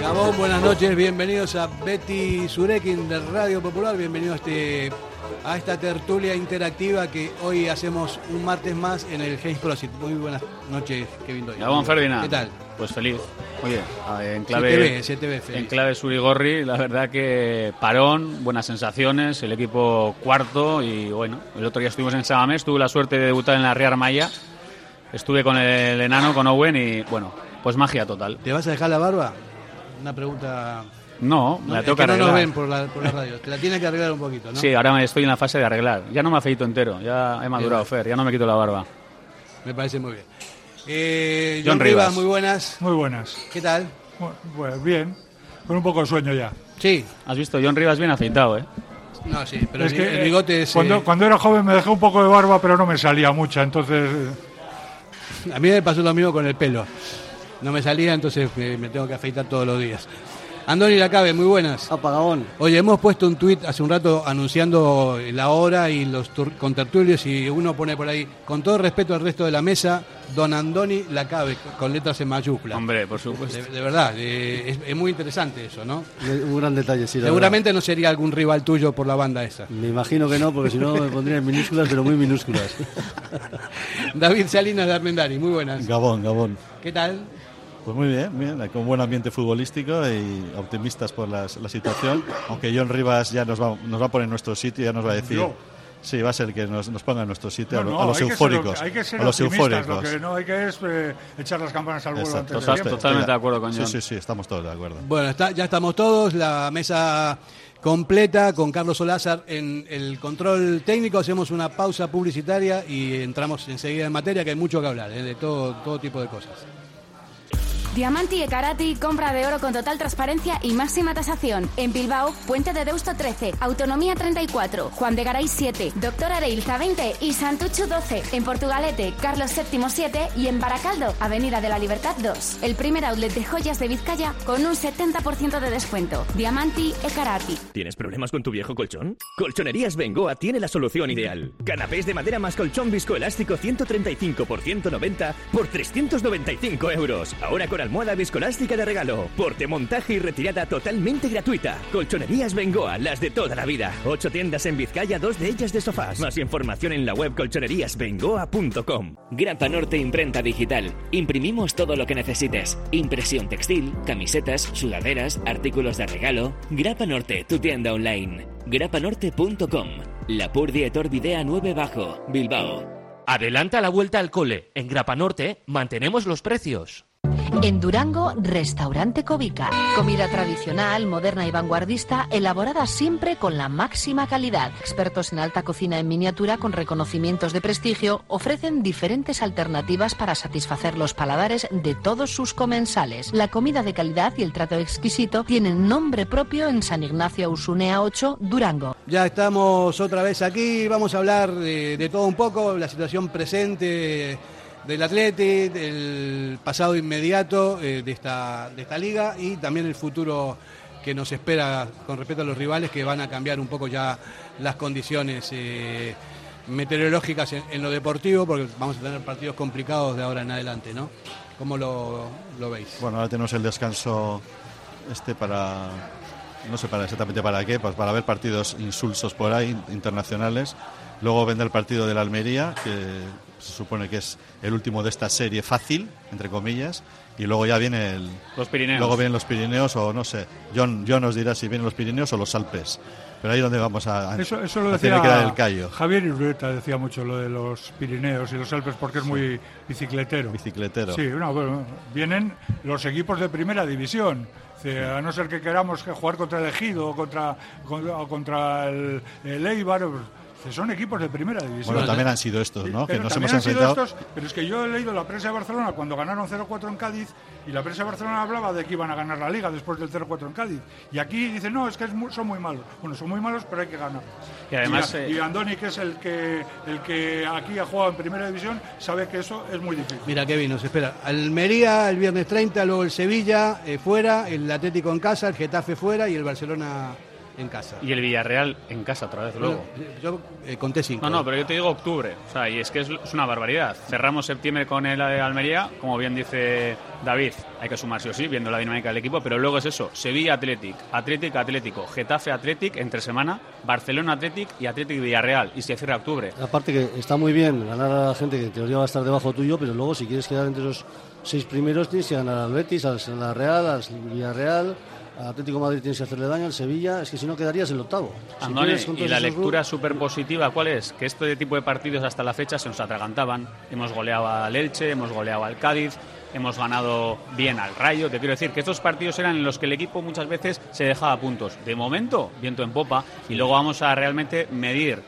Gabón, buenas noches, bienvenidos a Betty Surekin de Radio Popular, bienvenidos a, este, a esta tertulia interactiva que hoy hacemos un martes más en el James Prosit. Muy buenas noches, Kevin Doyle. Gabón Ferdinand. ¿Qué tal? Pues feliz. Oye, en clave, se te ve, feliz. en clave Surigorri, la verdad que parón, buenas sensaciones, el equipo cuarto y bueno, el otro día estuvimos en Samamés, tuve la suerte de debutar en la Real Maya, estuve con el enano, con Owen y bueno, pues magia total. ¿Te vas a dejar la barba? Una pregunta... No, me la es tengo que que no arreglar. nos ven por la, por la radio. Te la tienes que arreglar un poquito, ¿no? Sí, ahora estoy en la fase de arreglar. Ya no me afeito entero, ya he madurado. Fer, ya no me quito la barba. Me parece muy bien. Eh, John John Rivas, Rivas. muy buenas. Muy buenas. ¿Qué tal? Bu- Pues bien, con un poco de sueño ya. Sí. Has visto, John Rivas bien afeitado, ¿eh? No, sí, pero Es el, que, el bigote eh, es... cuando, eh, cuando era joven me dejé un poco de barba, pero no me salía mucha, entonces... A mí me pasó lo mismo con el pelo. No me salía, entonces me, me tengo que afeitar todos los días. Andoni Lacabe, muy buenas. Apagón. Oye, hemos puesto un tuit hace un rato anunciando la hora y los tur- contertulios y uno pone por ahí, con todo respeto al resto de la mesa, don Andoni Lacabe, con letras en mayúsculas. Hombre, por supuesto. De, de verdad, eh, es, es muy interesante eso, ¿no? Un gran detalle, sí. la Seguramente no sería algún rival tuyo por la banda esa. Me imagino que no, porque si no me pondría en minúsculas, pero muy minúsculas. David Salinas de Armendari, muy buenas. Gabón, Gabón. ¿Qué tal? Pues muy bien, bien, con buen ambiente futbolístico y optimistas por las- la situación. Aunque John Rivas ya nos va, nos va a poner en nuestro sitio, ya nos va a decir. Yo. Sí, va a ser que nos, nos ponga en nuestro sitio, a, no, lo- no, a los hay que ser- eufóricos. hay que ser a los optimistas, eufóricos. Lo que no hay que es eh, echar las campanas al vuelo Exacto, antes de totalmente de acuerdo con Sí, John. sí, sí, estamos todos de acuerdo. Bueno, está, ya estamos todos, la mesa completa con Carlos Solázar en el control técnico. Hacemos una pausa publicitaria y entramos enseguida en materia, que hay mucho que hablar, ¿eh? de todo, todo tipo de cosas. Diamanti e Karati, compra de oro con total transparencia y máxima tasación. En Bilbao, Puente de Deusto 13, Autonomía 34, Juan de Garay 7, Doctor Areilza 20 y Santucho 12. En Portugalete, Carlos VII 7 y en Baracaldo, Avenida de la Libertad 2. El primer outlet de joyas de Vizcaya con un 70% de descuento. Diamanti e Karati. ¿Tienes problemas con tu viejo colchón? Colchonerías Bengoa tiene la solución ideal. Canapés de madera más colchón viscoelástico 135 por 190 por 395 euros. Ahora con almohada viscoelástica de regalo. Porte, montaje y retirada totalmente gratuita. Colchonerías Bengoa, las de toda la vida. Ocho tiendas en Vizcaya, dos de ellas de sofás. Más información en la web colchoneríasbengoa.com. Grapa Norte Imprenta Digital. Imprimimos todo lo que necesites. Impresión textil, camisetas, sudaderas, artículos de regalo. Grapa Norte, tu tienda online. grapanorte.com. La Purdi Etor Videa 9 Bajo, Bilbao. Adelanta la vuelta al cole. En Grapa Norte mantenemos los precios. En Durango, Restaurante Covica. Comida tradicional, moderna y vanguardista, elaborada siempre con la máxima calidad. Expertos en alta cocina en miniatura con reconocimientos de prestigio ofrecen diferentes alternativas para satisfacer los paladares de todos sus comensales. La comida de calidad y el trato exquisito tienen nombre propio en San Ignacio Usunea 8, Durango. Ya estamos otra vez aquí, vamos a hablar de, de todo un poco, la situación presente del Atleti, del pasado inmediato eh, de, esta, de esta liga y también el futuro que nos espera con respecto a los rivales que van a cambiar un poco ya las condiciones eh, meteorológicas en, en lo deportivo porque vamos a tener partidos complicados de ahora en adelante, ¿no? ¿Cómo lo, lo veis? Bueno, ahora tenemos el descanso este para. No sé para exactamente para qué, pues para ver partidos insulsos por ahí, internacionales. Luego vendrá el partido de la Almería, que se supone que es el último de esta serie fácil, entre comillas. Y luego ya viene el. Los Pirineos. Luego vienen los Pirineos, o no sé. John, John nos dirá si vienen los Pirineos o los Alpes. Pero ahí es donde vamos a. a- Eso, eso lo a decía tener que dar el callo. Javier Irureta, decía mucho lo de los Pirineos y los Alpes porque es muy bicicletero. Bicicletero. Sí, no, bueno, vienen los equipos de primera división. A no ser que queramos que jugar contra el Ejido o contra, contra, el, el Eibar, son equipos de primera división. Bueno, también han sido estos, ¿no? Que Pero nos hemos han sido enfrentado. estos, pero es que yo he leído la prensa de Barcelona cuando ganaron 0-4 en Cádiz y la prensa de Barcelona hablaba de que iban a ganar la liga después del 0-4 en Cádiz. Y aquí dicen, no, es que es mu- son muy malos. Bueno, son muy malos, pero hay que ganar. Y además, y, eh, y Andoni, que es el que, el que aquí ha jugado en primera división, sabe que eso es muy difícil. Mira, Kevin, nos espera. Almería el viernes 30, luego el Sevilla eh, fuera, el Atlético en casa, el Getafe fuera y el Barcelona en casa. Y el Villarreal en casa otra vez luego. Bueno, yo eh, conté cinco. No, no, pero yo te digo octubre. O sea, y es que es, es una barbaridad. Cerramos septiembre con el de Almería, como bien dice David, hay que sumar sí o sí, viendo la dinámica del equipo, pero luego es eso, Sevilla Athletic, Athletic Atlético, Getafe Athletic entre semana, Barcelona Athletic y Athletic Villarreal, y se cierra octubre. Aparte que está muy bien ganar a la gente que en teoría va a estar debajo tuyo, pero luego si quieres quedar entre los seis primeros tienes que ganar al Betis, al la Real, al Villarreal, al Atlético de Madrid tienes que hacerle daño, al Sevilla, es que si no quedarías el octavo. Andone, y la lectura súper positiva, ¿cuál es? Que este tipo de partidos hasta la fecha se nos atragantaban. Hemos goleado al Elche, hemos goleado al Cádiz, hemos ganado bien al Rayo. Te quiero decir que estos partidos eran en los que el equipo muchas veces se dejaba puntos. De momento, viento en popa, y luego vamos a realmente medir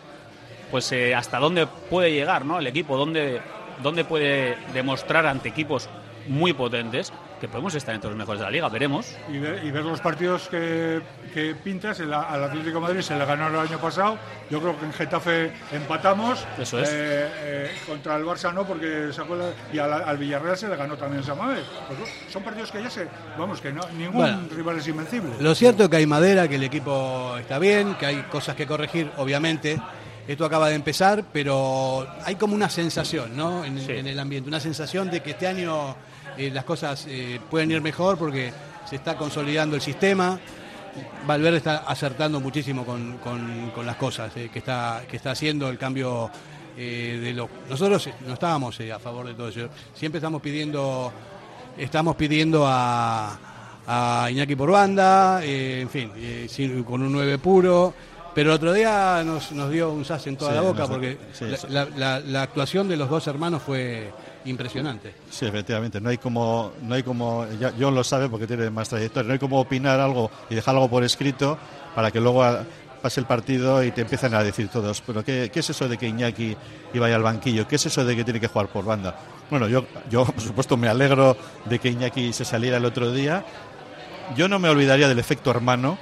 pues eh, hasta dónde puede llegar ¿no? el equipo, dónde, dónde puede demostrar ante equipos muy potentes que podemos estar entre los mejores de la liga, veremos. Y ver, y ver los partidos que, que pintas, el- al Atlético de Madrid se le ganó el año pasado, yo creo que en Getafe empatamos, Eso es. Eh, eh, contra el Barça no, porque sacó la- y al, al Villarreal se le ganó también esa madre. son partidos que ya se, vamos, que no, ningún Bueno. rival es invencible. Lo cierto es que hay madera, que el equipo está bien, que hay cosas que corregir, obviamente. Esto acaba de empezar, pero hay como una sensación, ¿no? En, Sí. en el ambiente, una sensación de que este año eh, las cosas eh, pueden ir mejor porque se está consolidando el sistema. Valverde está acertando muchísimo con, con- con las cosas eh, que, está, que está haciendo, el cambio de lo... Nosotros no estábamos a favor de todo eso. Siempre estamos pidiendo, estamos pidiendo a, a Iñaki por banda, en fin, sin- con un 9 puro. Pero el otro día nos, nos dio un sas en toda Sí, la boca porque sí, la, sí. la- la- la actuación de los dos hermanos fue impresionante. Sí, efectivamente. No hay como, no hay como, ya- John lo sabe porque tiene más trayectoria. No hay como opinar algo y dejar algo por escrito para que luego a- pase el partido y te empiecen a decir todos. Pero qué, qué es eso de que Iñaki iba al banquillo? ¿Qué es eso de que tiene que jugar por banda? Bueno, yo, yo por supuesto me alegro de que Iñaki se saliera el otro día. Yo no me olvidaría del efecto hermano.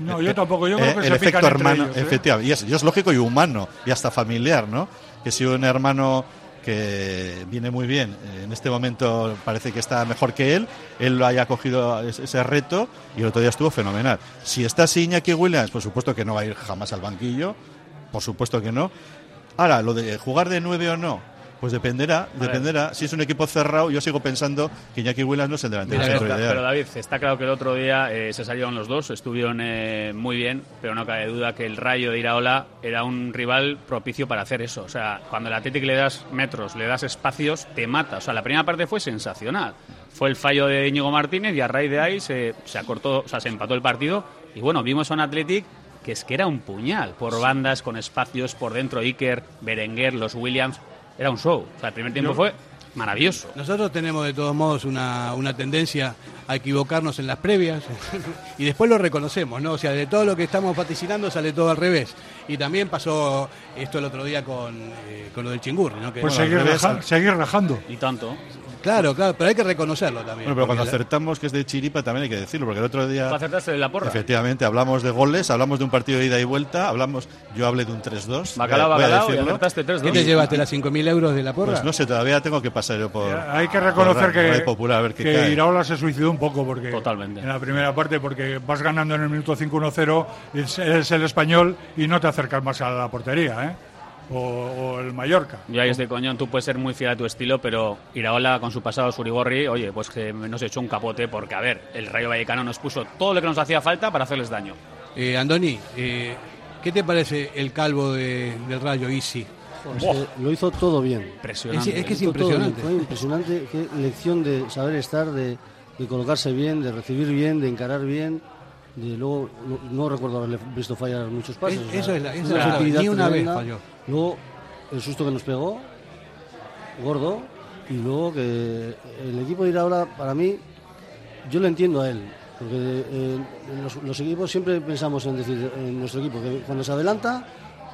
No, yo tampoco, yo creo que el se efecto entre hermano, ellos, ¿eh? efectivamente, y es, y es lógico y humano y hasta familiar, ¿no? Que si un hermano que viene muy bien, eh, en este momento parece que está mejor que él, él lo haya cogido ese, reto y el otro día estuvo fenomenal. Si está así Iñaki Williams, por supuesto que no va a ir jamás al banquillo, por supuesto que no. Ahora, lo de jugar de nueve o no, pues dependerá, dependerá. Si es un equipo cerrado, yo sigo pensando que Iñaki Williams no es el delantero A ver, centro ca- ideal. pero David, está claro que el otro día eh, se salieron los dos, estuvieron eh, muy bien, pero no cabe duda que el Rayo de Iraola era un rival propicio para hacer eso. O sea, cuando el Athletic le das metros, le das espacios, te mata. O sea, la primera parte fue sensacional. Fue el fallo de Íñigo Martínez y a raíz de ahí se, se acortó, o sea, se empató el partido. Y bueno, vimos a un Athletic que es que era un puñal, por bandas, con espacios, por dentro Iker, Berenguer, los Williams. Era un show. O sea, el primer tiempo fue maravilloso. Nosotros tenemos de todos modos una, una tendencia a equivocarnos en las previas y después lo reconocemos, ¿no? O sea, de todo lo que estamos vaticinando sale todo al revés. Y también pasó esto el otro día con, eh, con lo del chingurri, ¿no? Que, Pues bueno, seguir, al revés, raja- seguir rajando. Y tanto. Claro, claro, pero hay que reconocerlo también. Bueno, pero cuando acertamos que es de chiripa también hay que decirlo, porque el otro día... ¿Tú acertaste de la porra? Efectivamente, hablamos de goles, hablamos de un partido de ida y vuelta, hablamos, yo hablé de un 3-2. Bacalao, voy a bacalao, y acertaste 3-2. ¿Qué te llevaste, las 5.000 euros de la porra? Pues no sé, todavía tengo que pasar yo por. Hay que reconocer que, Popular, a ver qué que cae. Iraola se suicidó un poco porque Totalmente. en la primera parte porque vas ganando en el minuto 5-1-0, es, eres el español y no te acercas más a la portería, ¿eh? O, o el Mallorca. Yo ahí es de coñón, tú puedes ser muy fiel a tu estilo, pero Iraola con su pasado Surigorri, oye, pues que nos echó un capote porque, a ver, el Rayo Vallecano nos puso todo lo que nos hacía falta para hacerles daño. Eh, Andoni, eh, ¿qué te parece el calvo de- del Rayo Easy? Pues, eh, lo hizo todo bien. Impresionante. Es- es que es impresionante. Fue impresionante. Qué lección de saber estar, de, de colocarse bien, de recibir bien, de encarar bien. Luego, no, recuerdo haberle visto fallar muchos pases. Es- eso es la- esa una es la- efectividad ni una vez falló. Luego, el susto que nos pegó, gordo. Y luego que el equipo de Iraola, para mí, yo lo entiendo a él. Porque eh, los equipos siempre pensamos en decir, en nuestro equipo, que cuando se adelanta,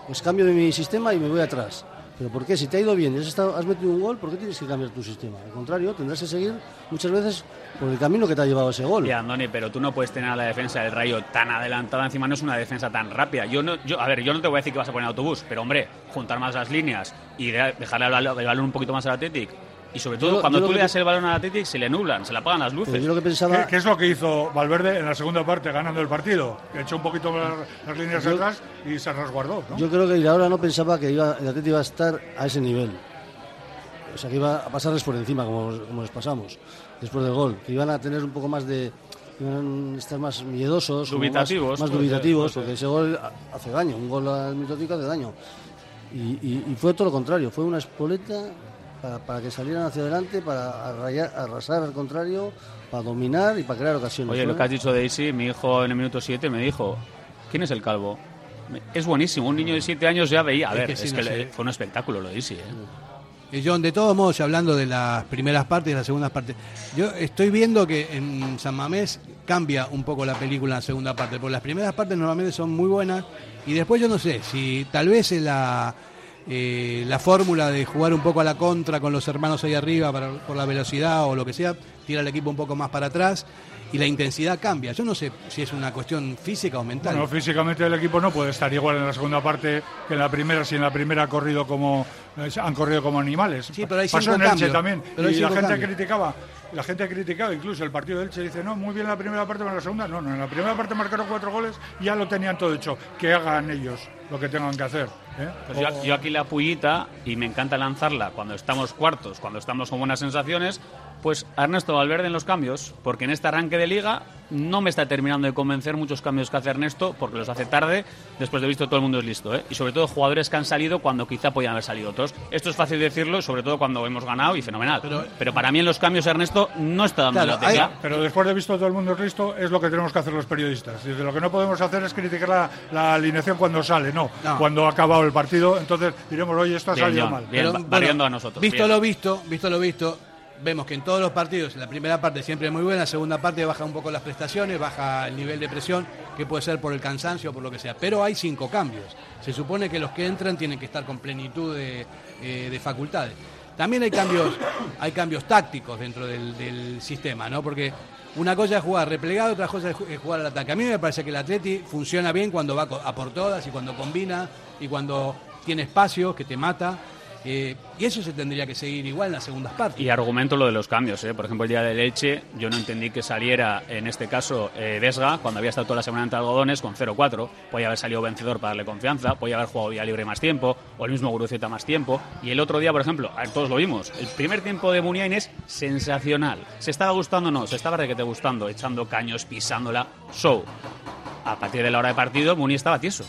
pues cambio de mi sistema y me voy atrás. Pero ¿por qué? Si te ha ido bien y has, metido un gol, ¿por qué tienes que cambiar tu sistema? Al contrario, tendrás que seguir muchas veces por el camino que te ha llevado ese gol. Y Andoni, pero tú no puedes tener a la defensa del Rayo tan adelantada, encima no es una defensa tan rápida. Yo no, yo, a ver, yo no te voy a decir que vas a poner autobús, pero hombre, juntar más las líneas y de- dejarle el balón un poquito más al Athletic Y sobre todo, Yo- cuando yo tú le das el balón al Athletic, se le nublan, se le apagan las luces. Pero yo lo que pensaba, ¿Qué, qué es lo que hizo Valverde en la segunda parte ganando el partido? Echó un poquito las, las líneas Yo- atrás y se resguardó. ¿no? yo creo que Iraola no pensaba que iba, el Atlético iba a estar a ese nivel. O sea, que iba a pasarles por encima, como, como les pasamos, después del gol. Que iban a tener un poco más de... Iban a estar más miedosos, más- Dubitativos, más, ser, dubitativos, porque ese gol hace daño, un gol al minuto cinco hace daño. Y, y- y fue todo lo contrario, fue una espoleta para, para que salieran hacia adelante, para arrayar- arrasar al contrario, para dominar y para crear ocasiones. Oye, lo que has dicho de Isi, mi hijo en el minuto 7 me dijo, ¿quién es el calvo? Es buenísimo, un niño de 7 años ya veía. A Es ver, que es sí, que no le- sé. fue un espectáculo lo de Isi. ¿eh? Eh, John, de todos modos, hablando de las primeras partes y las segundas partes, yo estoy viendo que en San Mamés cambia un poco la película en la segunda parte, porque las primeras partes normalmente son muy buenas y después yo no sé si tal vez es la, eh, la fórmula de jugar un poco a la contra con los hermanos ahí arriba para- por la velocidad o lo que sea, tira el equipo un poco más para atrás y la intensidad cambia. Yo no sé si es una cuestión física o mental. Bueno, físicamente el equipo no puede estar igual en la segunda parte que en la primera, si en la primera ha corrido como, eh, han corrido como animales. Sí, pero hay Pasó en Elche también. pero y la gente cambios. criticaba, la gente criticaba incluso el partido de Elche dice, no, muy bien la primera parte, pero en la segunda no, no, en la primera parte marcaron cuatro goles ya lo tenían todo hecho, que hagan ellos lo que tengan que hacer. ¿eh? Pues yo, yo aquí la pullita, y me encanta lanzarla cuando estamos cuartos, cuando estamos con buenas sensaciones, pues Ernesto Valverde en los cambios, porque en este arranque de liga no me está terminando de convencer muchos cambios que hace Ernesto, porque los hace tarde, después de visto todo el mundo es listo, ¿eh? y sobre todo jugadores que han salido cuando quizá podían haber salido otros. Esto es fácil decirlo, sobre todo cuando hemos ganado y fenomenal. Pero, para mí en los cambios Ernesto no está dando Claro, la tecla. Pero después de visto todo el mundo es listo, es lo que tenemos que hacer los periodistas. Dice, lo que no podemos hacer es criticar la, la alineación cuando sale, no, No. cuando ha acabado el partido. Entonces diremos, oye, esto ha Bien, salido John, mal. bien. Pero, bueno, a nosotros, Visto bien. lo visto, visto lo visto, vemos que en todos los partidos, la primera parte siempre es muy buena, en la segunda parte baja un poco las prestaciones, baja el nivel de presión, que puede ser por el cansancio o por lo que sea. Pero hay cinco cambios. Se supone que los que entran tienen que estar con plenitud de, eh, de facultades. También hay cambios, hay cambios tácticos dentro del, del sistema, ¿no? Porque una cosa es jugar replegado, otra cosa es ju- es jugar al ataque. A mí me parece que el Atleti funciona bien cuando va a por todas y cuando combina y cuando tiene espacio, que te mata. Y eso se tendría que seguir igual en las segundas partes. Y argumento lo de los cambios. ¿eh? Por ejemplo, el día de leche, yo no entendí que saliera, en este caso, eh, cuando había estado toda la semana entre algodones, con 0-4. Podía haber salido vencedor para darle confianza, podía haber jugado vía libre más tiempo, o el mismo Guruceta más tiempo. Y el otro día, por ejemplo, a ver, todos lo vimos, el primer tiempo de Muniain es sensacional. ¿Se estaba gustando o no? Se estaba de que te gustando, echando caños, pisándola. So, a partir de la hora de partido, Muni estaba tieso.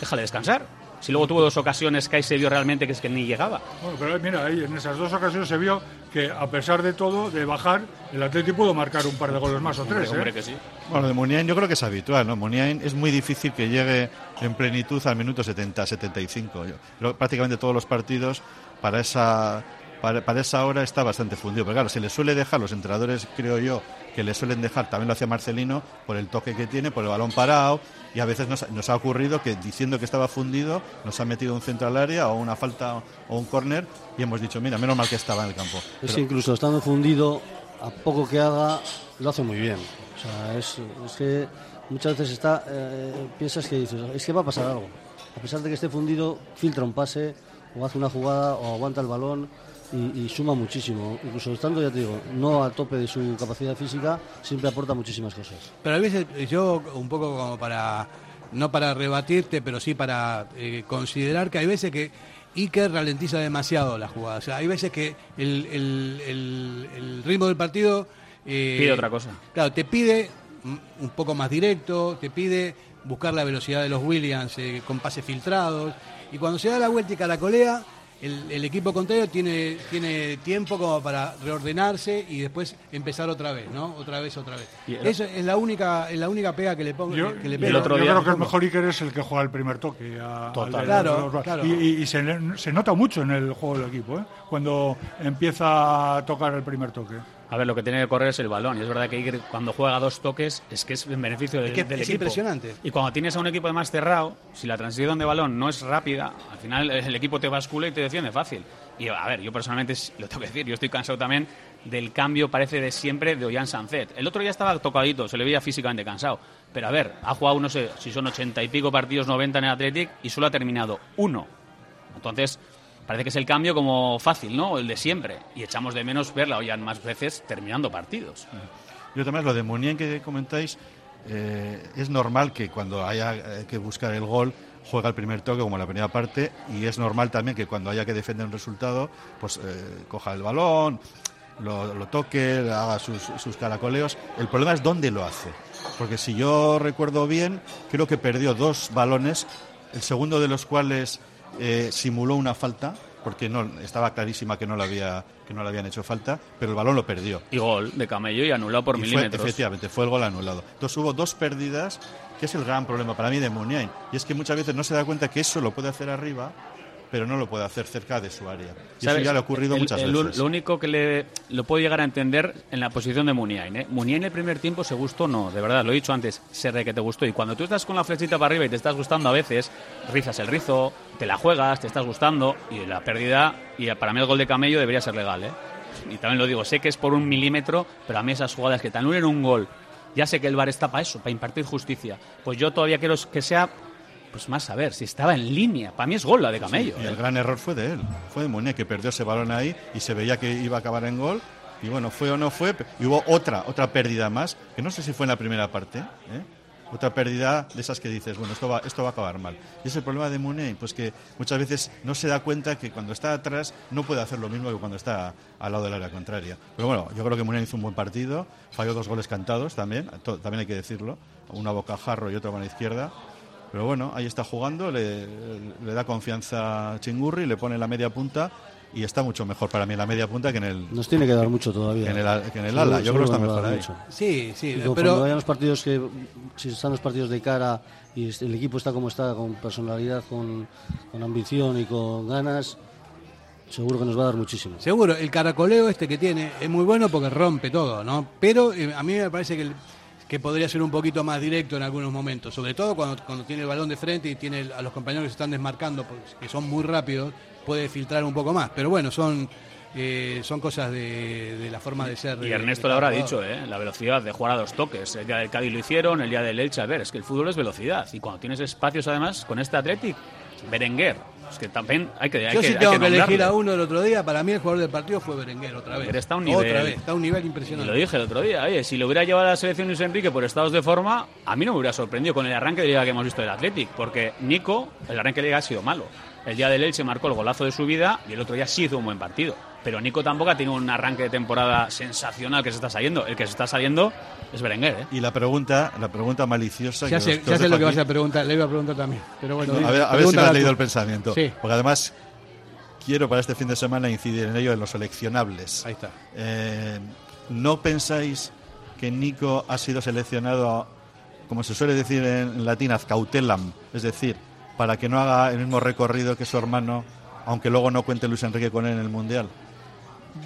Déjale descansar. Si luego tuvo dos ocasiones que ahí se vio realmente que es que ni llegaba. Bueno, pero mira, ahí en esas dos ocasiones se vio que a pesar de todo, de bajar, el Atleti pudo marcar un par de goles más o Hombre, tres. ¿eh? hombre, que sí. Bueno, de Muniain yo creo que es habitual, ¿no? Muniain es muy difícil que llegue en plenitud al minuto 70, 75. Yo- lo- prácticamente todos los partidos para esa para, para esa hora está bastante fundido. Pero claro, se le suele dejar, los entrenadores creo yo que le suelen dejar, también lo hacía Marcelino, por el toque que tiene, por el balón parado, y a veces nos, nos ha ocurrido que diciendo que estaba fundido, nos ha metido un centro al área o una falta o un córner y hemos dicho, mira, menos mal que estaba en el campo. Es que incluso estando fundido, a poco que haga, lo hace muy bien. O sea, es, es que muchas veces está, eh, piensas que dices, es que va a pasar algo. A pesar de que esté fundido, filtra un pase, o hace una jugada, o aguanta el balón, y, y suma muchísimo. Incluso estando, ya te digo, no a tope de su capacidad física, siempre aporta muchísimas cosas. Pero a veces yo, un poco como para, no para rebatirte, pero sí para eh, considerar que hay veces que Iker ralentiza demasiado la jugada. O sea, hay veces que el, el- el- el ritmo del partido... eh, Pide otra cosa. Claro, te pide un poco más directo, te pide buscar la velocidad de los Williams eh, con pases filtrados. Y cuando se da la vuelta y caracolea, el, el equipo contrario tiene, tiene tiempo como para reordenarse y después empezar otra vez, ¿no? Otra vez, otra vez. Eso es la única, es la única pega que le pongo. Yo, que le el otro yo creo que el mejor Iker es el que juega el primer toque. a- Total. al Claro, claro. Y, y- y se, se nota mucho en el juego del equipo, ¿eh? cuando empieza a tocar el primer toque. A ver, lo que tiene que correr es el balón. Y es verdad que Iker, cuando juega dos toques, es que es en beneficio del, Es que del es equipo. impresionante. Y cuando tienes a un equipo más cerrado, si la transición de balón no es rápida, al final el equipo te bascula y te defiende fácil. Y a ver, yo personalmente, lo tengo que decir, yo estoy cansado también del cambio, parece de siempre, de Ollán Sanzet. El otro día estaba tocadito, se le veía físicamente cansado. Pero a ver, ha jugado, no sé, si son ochenta y pico partidos, 90 en el Athletic, y solo ha terminado uno. Entonces, parece que es el cambio como fácil, ¿no? El de siempre. Y echamos de menos verla hoy más veces terminando partidos. Y otra más, lo de Munien que comentáis, eh, es normal que cuando haya que buscar el gol juega el primer toque como la primera parte y es normal también que cuando haya que defender un resultado pues eh, coja el balón lo, lo toque haga sus, sus, caracoleos el problema es dónde lo hace porque si yo recuerdo bien creo que perdió dos balones el segundo de los cuales eh, simuló una falta porque no estaba clarísima que no le había que no le habían hecho falta, pero el balón lo perdió. Y gol de Camello y anulado por Y fue- milímetros. efectivamente, fue el gol anulado. Entonces hubo dos pérdidas, que es el gran problema para mí de Muniain. Y es que muchas veces no se da cuenta que eso lo puede hacer arriba, pero no lo puede hacer cerca de su área. Y eso ya le ha ocurrido El- muchas el- veces. Lo único que le, lo puedo llegar a entender en la posición de Muniain. ¿eh? Muniain el primer tiempo se gustó, no, de verdad, lo he dicho antes, se re que te gustó. Y cuando tú estás con la flechita para arriba y te estás gustando a veces, rizas el rizo, te la juegas, te estás gustando, y la pérdida, y para mí el gol de Camello debería ser legal. ¿eh? Y también lo digo, sé que es por un milímetro, pero a mí esas jugadas que te anulen un gol, ya sé que el VAR está para eso, para impartir justicia. Pues yo todavía quiero que sea, pues más a ver, si estaba en línea. Para mí es gol la de Camello. Y ¿eh? el gran error fue de él, fue de Muniain, que perdió ese balón ahí y se veía que iba a acabar en gol. Y bueno, fue o no fue, y hubo otra, otra pérdida más, que no sé si fue en la primera parte, ¿eh? otra pérdida de esas que dices, bueno, esto va, esto va a acabar mal. Y es el problema de Muniain, pues que muchas veces no se da cuenta que cuando está atrás no puede hacer lo mismo que cuando está al lado del área contraria. Pero bueno, yo creo que Muniain hizo un buen partido, falló dos goles cantados también, también hay que decirlo, una bocajarro y otra mano izquierda. Pero bueno, ahí está jugando, le, le da confianza a Chingurri, le pone la media punta y está mucho mejor para mí en la media punta que en el, Nos tiene que dar mucho todavía. que en el, que en el ala. Yo creo que está mejor ahí. mucho. Sí, sí, conforme pero vayan los partidos que, si están los partidos de cara y el equipo está como está, con personalidad, con, con ambición y con ganas, seguro que nos va a dar muchísimo. seguro, el caracoleo este que tiene es muy bueno porque rompe todo, ¿no? Pero eh, a mí me parece que, el- que podría ser un poquito más directo en algunos momentos, sobre todo cuando, cuando tiene el balón de frente y tiene a los compañeros que se están desmarcando, que son muy rápidos, puede filtrar un poco más. Pero bueno, son, eh, son cosas de, de la forma de ser. Y de- Ernesto cada habrá dicho, ¿eh? la velocidad de jugar a dos toques. El día del Cádiz lo hicieron, el día del Elche. A ver, es que el fútbol es velocidad. Y cuando tienes espacios, además, con este Athletic, Berenguer. Es que también hay que. Hay Yo que, sí hay tengo que, elegir a uno el otro día, para mí el jugador del partido fue Berenguer otra vez. Berenguer está a un nivel- Otra vez, está a un nivel impresionante. lo dije el otro día, oye, si lo hubiera llevado a la selección Luis Enrique por estados de forma, a mí no me hubiera sorprendido con el arranque de liga que hemos visto del Athletic, porque Nico, el arranque de liga ha sido malo. El día del Elche marcó el golazo de su vida y el otro día sí hizo un buen partido. Pero Nico tampoco ha tenido un arranque de temporada sensacional que se está saliendo. El que se está saliendo es Berenguer, ¿eh? Y la pregunta, la pregunta maliciosa. Ya que sé, ya sé lo que vas a preguntar, le iba a preguntar también. Pero bueno, a ver, a ver si me has leído tú. el pensamiento. Sí. Porque además quiero para este fin de semana incidir en ello en los seleccionables. Ahí está. Eh, ¿No pensáis que Nico ha sido seleccionado, como se suele decir en latín, ad cautelam? Es decir, para que no haga el mismo recorrido que su hermano, aunque luego no cuente Luis Enrique con él en el Mundial.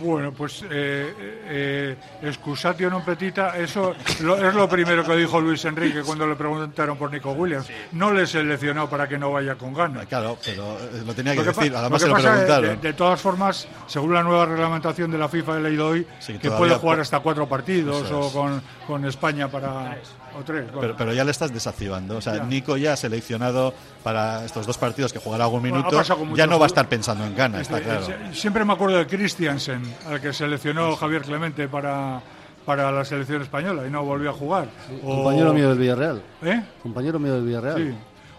Bueno, pues eh, eh, excusatio non petita, eso lo- es lo primero que dijo Luis Enrique cuando le preguntaron por Nico Williams. No le seleccionó para que no vaya con ganas. Claro, pero eh, lo tenía que Lo que, decir, además lo se lo de, preguntaron. de todas formas, según la nueva reglamentación de la FIFA he leído hoy, Sí, que todavía puede jugar po- hasta cuatro partidos o con, con España para o tres. bueno. Pero, pero ya le estás desactivando. O sea, Ya. Nico ya ha seleccionado para estos dos partidos que jugará algún minuto. ya no va a estar pensando en ganas, está claro. eh, Siempre me acuerdo de Christiansen, al que seleccionó Javier Clemente para, para la selección española y no volvió a jugar. O- Compañero mío del Villarreal. ¿Eh? Compañero mío del Villarreal. Sí.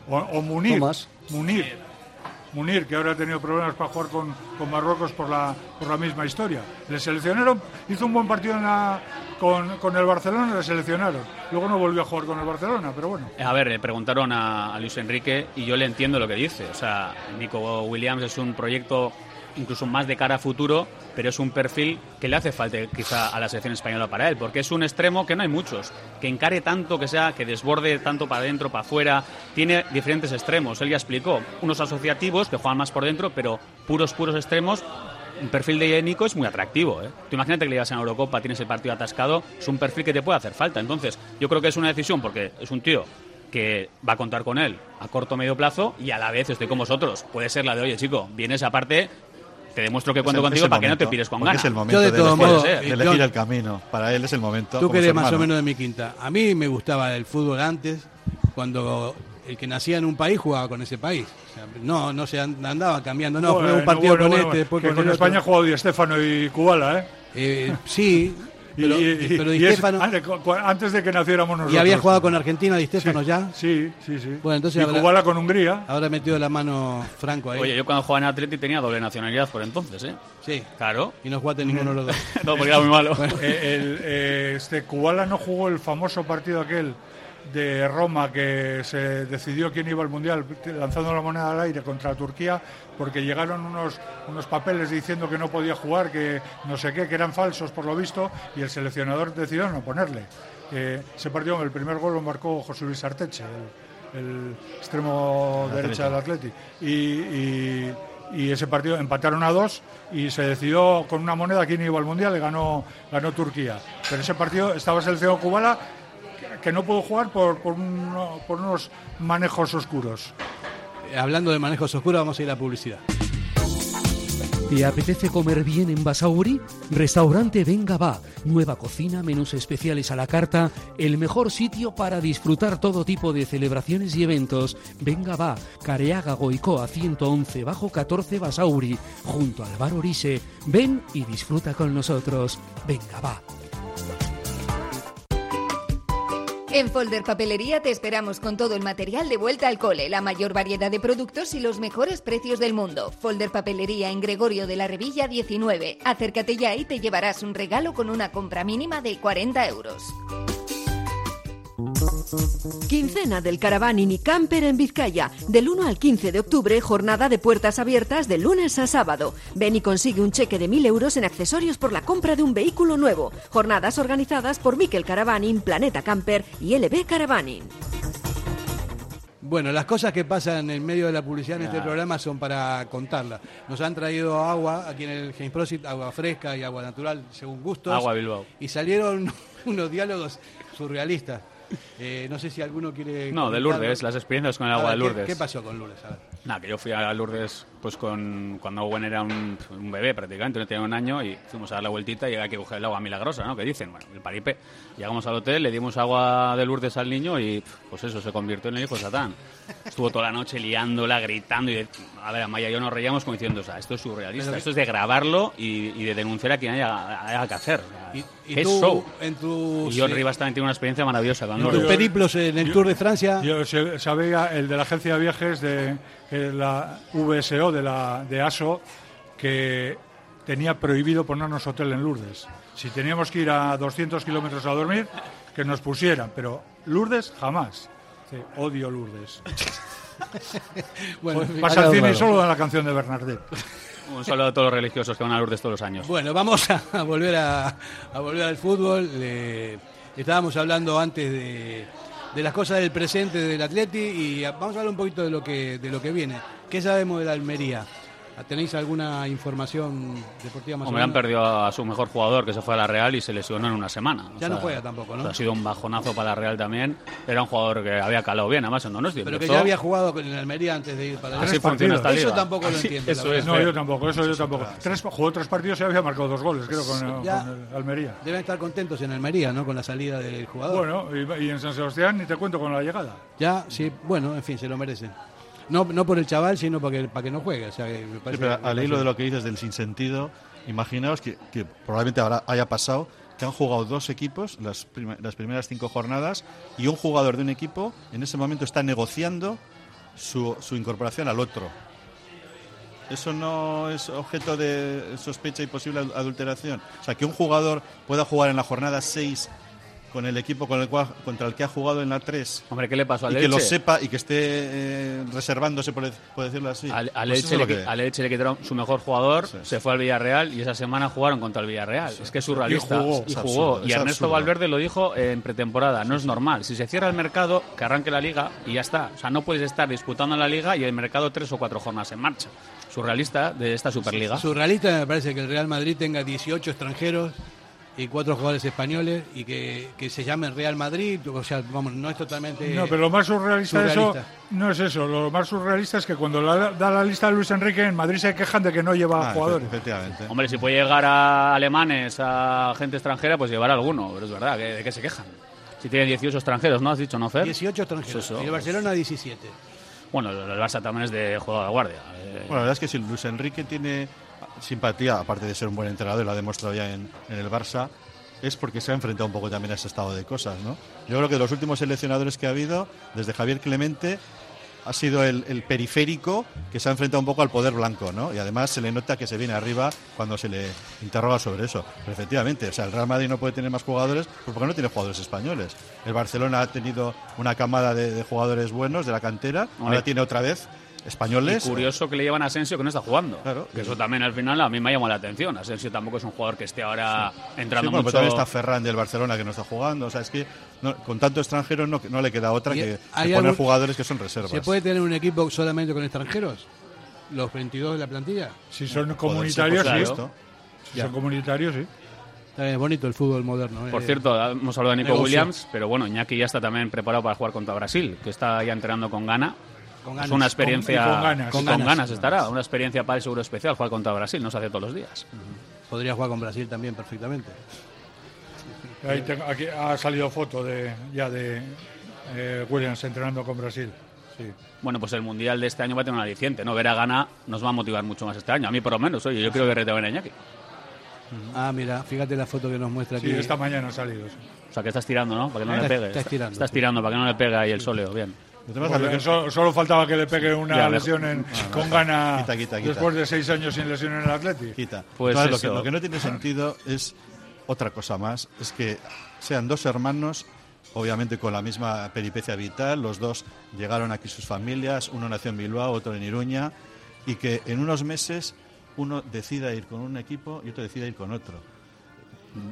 O, o Munir. Tomás. Munir. Munir, que ahora ha tenido problemas para jugar con, con Marruecos por la, por la misma historia. Le seleccionaron, hizo un buen partido en la- con, con el Barcelona, le seleccionaron. Luego no volvió a jugar con el Barcelona, pero bueno. A ver, le preguntaron a, a Luis Enrique y yo le entiendo lo que dice. O sea, Nico Williams es un proyecto incluso más de cara a futuro, pero es un perfil que le hace falta quizá a la selección española para él, porque es un extremo que no hay muchos, que encare tanto, que sea, que desborde tanto para adentro, para afuera, tiene diferentes extremos. Él ya explicó, unos asociativos que juegan más por dentro, pero puros, puros extremos. Un perfil de Nico es muy atractivo. ¿eh? Tú imagínate que le llevas en Eurocopa, tienes el partido atascado, es un perfil que te puede hacer falta. Entonces, yo creo que es una decisión porque es un tío que va a contar con él a corto o medio plazo y a la vez estoy con vosotros. Puede ser la de, oye, chico, vienes aparte, te demuestro que cuento contigo para que no te pires con ganas. Es el momento Yo, de de, todos elegir, modos, de elegir yo- el camino. Para él es el momento. Tú que eres más o menos de mi quinta. A mí me gustaba el fútbol antes, cuando el que nacía en un país jugaba con ese país. O sea, no, no se and- andaba cambiando, no, Bueno, jugué un partido bueno, con bueno, este, después que con, con España ha jugado Di Stefano y Kubala, ¿eh? Eh, sí, pero, y- y- pero Di y es- Stéfano- antes, de que naciéramos nosotros. y había jugado con Argentina Di Stefano ya. Sí, sí, sí. Bueno, entonces y Kubala con Hungría. Habrá metido la mano Franco ahí. Oye, yo cuando jugaba en Atleti tenía doble nacionalidad por entonces, ¿eh? Sí, Claro. y no jugaste ninguno de los dos. No, porque era muy malo. Eh, el, eh, este Kubala no jugó el famoso partido aquel de Roma que se decidió quién iba al mundial lanzando la moneda al aire contra Turquía porque llegaron unos unos papeles diciendo que no podía jugar que no sé qué que eran falsos por lo visto y el seleccionador decidió no ponerle. Eh, ese partido el primer gol lo marcó José Luis Arteche el, el extremo derecha del Atleti. Y, y- y ese partido empataron a dos y se decidió con una moneda quién iba al mundial y ganó ganó Turquía. Pero ese partido estaba seleccionado Kubala que- no pudo jugar por, por, uno- por unos manejos oscuros Eh, Hablando de manejos oscuros, vamos a ir a publicidad. ¿Te apetece comer bien en Basauri? Restaurante Venga Va. Nueva cocina, menús especiales a la carta, el mejor sitio para disfrutar todo tipo de celebraciones y eventos. Venga Va. Careaga Goicoa 111 bajo 14 Basauri, junto al bar Orise. Ven y disfruta con nosotros. Venga Va. En Folder Papelería te esperamos con todo el material de vuelta al cole, la mayor variedad de productos y los mejores precios del mundo. Folder Papelería en Gregorio de la Revilla 19. Acércate ya y te llevarás un regalo con una compra mínima de 40 euros. Quincena del Caravaning y Camper en Vizcaya. Del 1 al 15 de octubre, jornada de puertas abiertas de lunes a sábado. Ven y consigue un cheque de 1.000 euros en accesorios por la compra de un vehículo nuevo. Jornadas organizadas por Miquel Caravaning, Planeta Camper y LB Caravaning. Bueno, las cosas que pasan en medio de la publicidad en este programa son para contarlas. Nos han traído agua aquí en el James Prosit, agua fresca y agua natural, según gustos. Agua Bilbao. Y salieron unos diálogos surrealistas. Eh, no sé si alguno quiere. No, de. Lourdes, las experiencias con el agua ver, de ¿qué- Lourdes. ¿Qué pasó con Lourdes? A ver. Nada, que yo fui a Lourdes pues con cuando Owen era un, un bebé prácticamente, no tenía un año y fuimos a dar la vueltita y había que coger el agua milagrosa, ¿no? Que dicen, bueno, el paripe. Llegamos al hotel, le dimos agua de Lourdes al niño y pues eso, se convirtió en el hijo de Satán. Estuvo toda la noche liándola, gritando y de- a ver, Amaya y yo nos reíamos como diciendo, o sea, esto es surrealista, esto es de grabarlo y, y de denunciar a quien haya, haya que hacer. O sea, Y ¿qué tú, show? en tu, Y John Rivas también tiene una experiencia maravillosa con en tus periplos en el Tour de Francia. Yo se- sabía el de la agencia de viajes de que la VSO de la de ASO que tenía prohibido ponernos hotel en Lourdes. Si teníamos que ir a 200 kilómetros a dormir, que nos pusieran, pero Lourdes jamás. Sí, odio Lourdes. Bueno, Pues pasa al cine y solo da la canción de Bernardet. Un saludo a todos los religiosos que van a Lourdes todos los años. Bueno, vamos a, a volver a, a volver al fútbol. Le- estábamos hablando antes de, de las cosas del presente del Atleti y vamos a hablar un poquito de lo que de lo que viene. ¿Qué sabemos de la Almería? ¿Tenéis alguna información deportiva más o Hombre, han menos? perdido a su mejor jugador que se fue a la Real y se lesionó en una semana. O Ya no juega tampoco, ¿no? o sea, ha sido un bajonazo para la Real también. Era un jugador que había calado bien, además en Donosti. Pero que ya había jugado con el Almería antes de ir para Así Tres funciona esta Eso liga. tampoco lo Así- entiendo. eso la es. No, yo tampoco, eso yo tampoco. Tres, jugó tres partidos y había marcado dos goles, creo, con, Ya. con el Almería. Deben estar contentos en Almería, ¿no? Con la salida del jugador. Bueno, y, y en San Sebastián ni te cuento con la llegada. Ya, sí, bueno, en fin, se lo merecen. No, no por el chaval, sino porque, para que no juegue. O sea, que me Sí, parece- pero me al hilo de lo que dices del sinsentido, imaginaos que, que probablemente habrá- haya pasado que han jugado dos equipos las, las primeras cinco jornadas y un jugador de un equipo en ese momento está negociando su, su incorporación al otro. ¿Eso no es objeto de sospecha y posible ad- adulteración? O sea, que un jugador pueda jugar en la jornada 6 con el equipo con el cual, contra el que ha jugado en la 3 Hombre, ¿qué le pasó al y que lo Elche? sepa y que esté eh, reservándose, por, por decirlo así. Al, al Pues Elche le, lo que- al Elche le quitaron su mejor jugador, se fue al Villarreal y esa semana jugaron contra el Villarreal. Es que es surrealista. Y jugó. Y Es jugó. absurdo, Y es Ernesto absurdo. Valverde lo dijo en pretemporada. No es normal. Si se cierra el mercado, que arranque la liga y ya está. O sea, no puedes estar disputando la liga y el mercado tres o cuatro jornadas en marcha. Surrealista de esta Superliga. Surrealista me parece que el Real Madrid tenga 18 extranjeros y cuatro jugadores españoles y que, que se llamen Real Madrid. O sea, vamos, no es totalmente. No, pero lo más surrealista, de eso surrealista. no es eso. Lo más surrealista es que cuando la- da la lista de Luis Enrique, en Madrid se quejan de que no lleva Ah, jugadores. Efectivamente. Hombre, si puede llegar a alemanes, a gente extranjera, pues llevar a alguno. Pero es verdad, que- ¿de qué se quejan? Si tiene 18 extranjeros, ¿no? Has dicho, ¿no, Fer? 18 extranjeros. Eso. Y el Barcelona 17. Bueno, el Barça también es de juego de guardia. Eh, Bueno, la verdad es que si Luis Enrique tiene simpatía, aparte de ser un buen entrenador, y lo ha demostrado ya en, en el Barça, es porque se ha enfrentado un poco también a ese estado de cosas, ¿no? Yo creo que de los últimos seleccionadores que ha habido, desde Javier Clemente, ha sido el, el periférico que se ha enfrentado un poco al poder blanco, ¿no? Y además se le nota que se viene arriba cuando se le interroga sobre eso. Pero efectivamente, o sea, el Real Madrid no puede tener más jugadores pues porque no tiene jugadores españoles. El Barcelona ha tenido una camada de, de jugadores buenos de la cantera, ahora tiene otra vez españoles. Y curioso que le llevan a Asensio que no está jugando. Que eso también al final a mí me ha llamado la atención. Asensio tampoco es un jugador que esté ahora entrando Sí, bueno, mucho. pero también está Ferran del Barcelona que no está jugando. O sea, es que no- con tanto extranjero no, no le queda otra ¿Y que, hay que poner algún- jugadores que son reservas. ¿Se puede tener un equipo solamente con extranjeros? ¿Los 22 de la plantilla? Si son comunitarios, por sí. Si son comunitarios, sí. Es bonito el fútbol moderno. Por eh. cierto, hemos hablado de Nico Negocio. Williams, pero bueno, Iñaki ya está también preparado para jugar contra Brasil, que está ya entrenando con Gana. Con Es una experiencia. Con- ganas. Con, Con ganas. ganas. estará. Una experiencia para el seguro especial jugar contra Brasil. No se hace todos los días. Podría jugar con Brasil también perfectamente. Ahí tengo- aquí ha salido foto de ya de eh, Williams entrenando con Brasil. Sí. Bueno, pues el mundial de este año va a tener un aliciente, ¿no? Ver a Gana nos va a motivar mucho más este año. A mí, por lo menos, oye, yo creo que rete a Iñaki. Ah, mira, fíjate la foto que nos muestra aquí. Sí, esta mañana ha salido. sí. O sea, que estás tirando, ¿no? Para que no Está- le pegue. está estirando, Estás sí. tirando para que no le pegue ahí el sóleo. Bien. Solo faltaba que le pegue una Ya, lesión en- con gana Quita, quita, quita. después de seis años sin lesión en el Atleti. Quita. Pues Entonces, lo, que, eso. lo que no tiene sentido es otra cosa más, es que sean dos hermanos, obviamente con la misma peripecia vital, los dos llegaron aquí sus familias, uno nació en Bilbao, otro en Iruña, y que en unos meses uno decida ir con un equipo y otro decida ir con otro.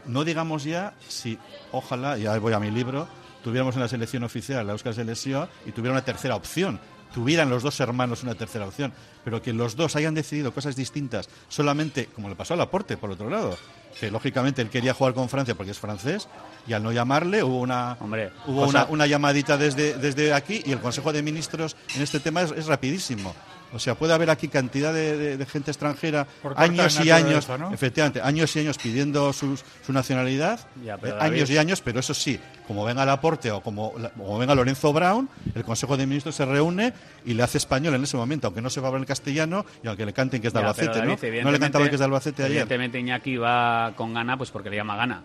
No digamos ya si, ojalá, ya voy a mi libro, tuviéramos en la selección oficial la Euskal Selección y tuviera una tercera opción. Tuvieran los dos hermanos una tercera opción, pero que los dos hayan decidido cosas distintas solamente, como le pasó a Laporte, por otro lado, que lógicamente él quería jugar con Francia porque es francés, y al no llamarle hubo una, Hombre, hubo una, una llamadita desde, desde aquí y el Consejo de Ministros en este tema es, es rapidísimo. O sea, puede haber aquí cantidad de, de- de gente extranjera, Por años y años, efectivamente, años y años pidiendo sus- su nacionalidad, Ya, eh, años y años, pero eso sí, como venga Laporte o como, como venga Lorenzo Brown, el Consejo de Ministros se reúne y le hace español en ese momento, aunque no se va a hablar el castellano y aunque le canten que es de Ya, Albacete, David, ¿no? No le cantaban que es de Albacete ayer. Evidentemente Iñaki va con Gana pues porque le llama Gana.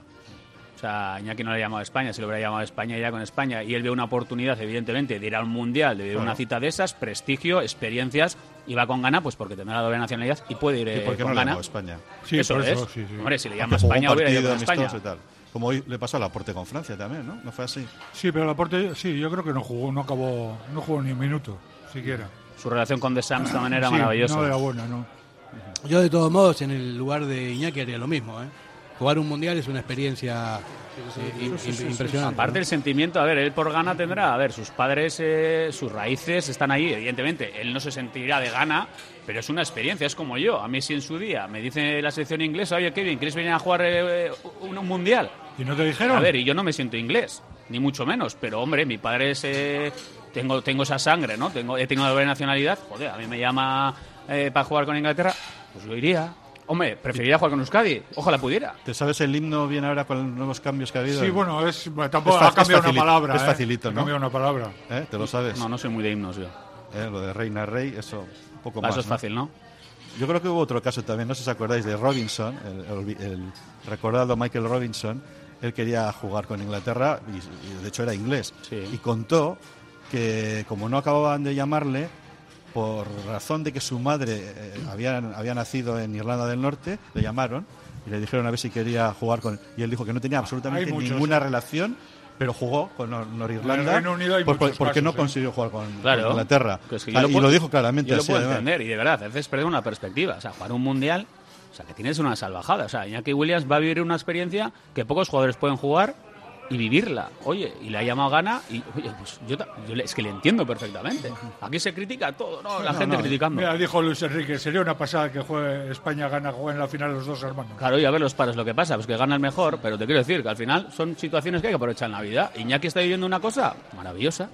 O sea, Iñaki no le ha llamado a España, si lo hubiera llamado a España ya con España. Y él ve una oportunidad, evidentemente, de ir a un mundial, de ir a una cita de esas, prestigio, experiencias, y va con Gana pues porque tendrá la doble nacionalidad y puede ir ¿Y eh, por qué con no le Gana. llamó a España? Sí, eso por es. sí, sí. Hombre, si le llama a España, hubiera ido con España. amistoso y tal. Como hoy le pasó a Laporte con Francia también, ¿no? ¿No fue así? Sí, pero Laporte, sí, yo creo que no jugó, no acabó, no jugó ni un minuto, siquiera. Su relación con The Sams también era Sí, maravillosa. No era buena, no. Yo, de todos modos, en el lugar de Iñaki haría lo mismo. ¿eh? Jugar un mundial es una experiencia eh, im- im- impresionante. Aparte el sentimiento, a ver, él por gana tendrá, a ver, sus padres, eh, sus raíces están ahí, evidentemente, él no se sentirá de gana, pero es una experiencia, es como yo. A mí si en su día me dice la selección inglesa, oye, Kevin, ¿quieres venir a jugar eh, un, un mundial? ¿Y no te dijeron? A ver, y yo no me siento inglés, ni mucho menos, pero hombre, mi padre es... eh, tengo, tengo esa sangre, ¿no? Tengo, he tenido la doble nacionalidad, joder, a mí me llama eh, para jugar con Inglaterra, pues yo iría. Hombre, preferiría jugar con Euskadi, ojalá pudiera. ¿Te sabes el himno bien ahora con los nuevos cambios que ha habido? Sí, bueno, es, bueno, tampoco Es ha cambiado una palabra. es ¿eh? facilito, Ha ¿no? cambiado una palabra. ¿Eh? ¿Te lo sabes? No, no soy muy de himnos yo. ¿Eh? Lo de reina, rey, eso un poco más. Eso es ¿no? fácil, ¿no? Yo creo que hubo otro caso también, no sé si os acordáis, de Robinson, el, el- el recordado Michael Robinson. Él quería jugar con Inglaterra y, y de hecho era inglés. Sí. Y contó que como no acababan de llamarle, por razón de que su madre eh, había, había nacido en Irlanda del Norte, le llamaron y le dijeron a ver si quería jugar con... Y él dijo que no tenía absolutamente Hay muchos, ninguna relación, pero jugó con Nor- En el Norirlanda Reino Unido hay por- por- porque no ¿eh? consiguió jugar con, con Claro. Inglaterra. Que es que Ah, yo y lo dijo claramente Yo lo así, puedo entender, y de verdad, a veces perder una perspectiva. O sea, jugar un mundial, o sea, que tienes una salvajada. O sea, Iñaki Williams va a vivir una experiencia que pocos jugadores pueden jugar y vivirla. Oye, y le ha llamado gana y, oye, pues yo, yo le- es que le entiendo perfectamente. Aquí se critica todo, ¿no? La No, gente no. criticando. Mira, dijo Luis Enrique, sería una pasada que juegue España gana juegue en la final los dos hermanos. Claro, y a ver los pares lo que pasa, pues que gana el mejor, pero te quiero decir que al final son situaciones que hay que aprovechar en la vida. Iñaki está viviendo una cosa maravillosa.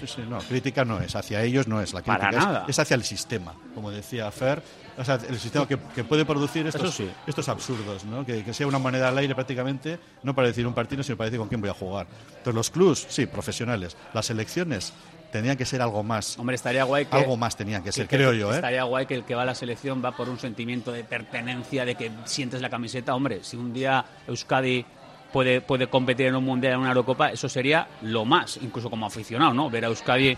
Sí, sí, no, crítica no es, hacia ellos no es la crítica, Para es- nada. Es, hacia el sistema, como decía Fer, o sea, el sistema que, que puede producir estos, sí. estos absurdos, ¿no? que, que sea una moneda al aire prácticamente, no para decir un partido, sino para decir con quién voy a jugar. Entonces los clubs, sí, profesionales, las selecciones tenían que ser algo más. Hombre, estaría guay que... Algo más tenían que ser, que- creo yo, ¿eh? Estaría guay que el que va a la selección va por un sentimiento de pertenencia, de que sientes la camiseta. Hombre, si un día Euskadi puede, puede competir en un mundial, en una Eurocopa, eso sería lo más, incluso como aficionado, ¿no? Ver a Euskadi,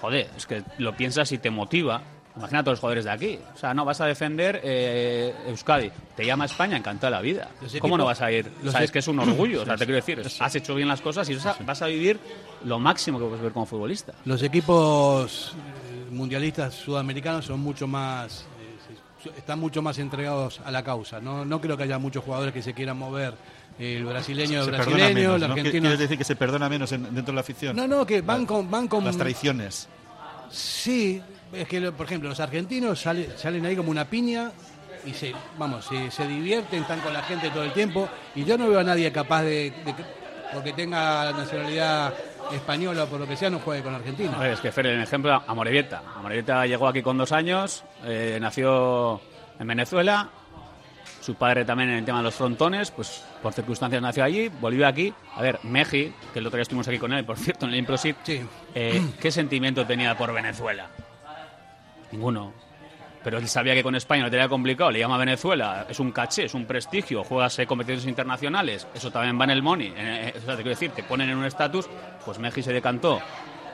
joder, es que lo piensas y te motiva. Imagina a todos los jugadores de aquí. O sea, no vas a defender eh, Euskadi. Te llama España, encanta la vida. Los ¿Cómo no vas a ir? los Sabes e- que es un orgullo. O sea, te quiero decir, has hecho bien las cosas y vas a- vas a vivir lo máximo que puedes ver como futbolista. Los equipos eh, mundialistas sudamericanos son mucho más, eh, están mucho más entregados a la causa. No, no creo que haya muchos jugadores que se quieran mover. El brasileño, el brasileño, menos, el ¿no? argentino. ¿Quieres decir que se perdona menos en- dentro de la afición? No, no, que van con, van con Las traiciones. Sí, es que, por ejemplo, los argentinos sale- salen ahí como una piña y se, vamos, se, se divierten, están con la gente todo el tiempo y yo no veo a nadie capaz de, de que, porque tenga nacionalidad española o por lo que sea, no juegue con Argentina. Ver, es que Fer, en ejemplo, a Morevieta. Morevieta llegó aquí con dos años, eh, nació en Venezuela, su padre también en el tema de los frontones, pues por circunstancias nació allí, volvió aquí. A ver, Meji, que el otro día estuvimos aquí con él, por cierto, en el Improsit, eh, ¿qué sentimiento tenía por Venezuela? Ninguno. Pero él sabía que con España lo tenía complicado, le llama Venezuela, es un caché, es un prestigio, juegas eh, competiciones internacionales, eso también va en el money, eh, eh, o sea, te quiero decir, te ponen en un estatus, pues Meji se decantó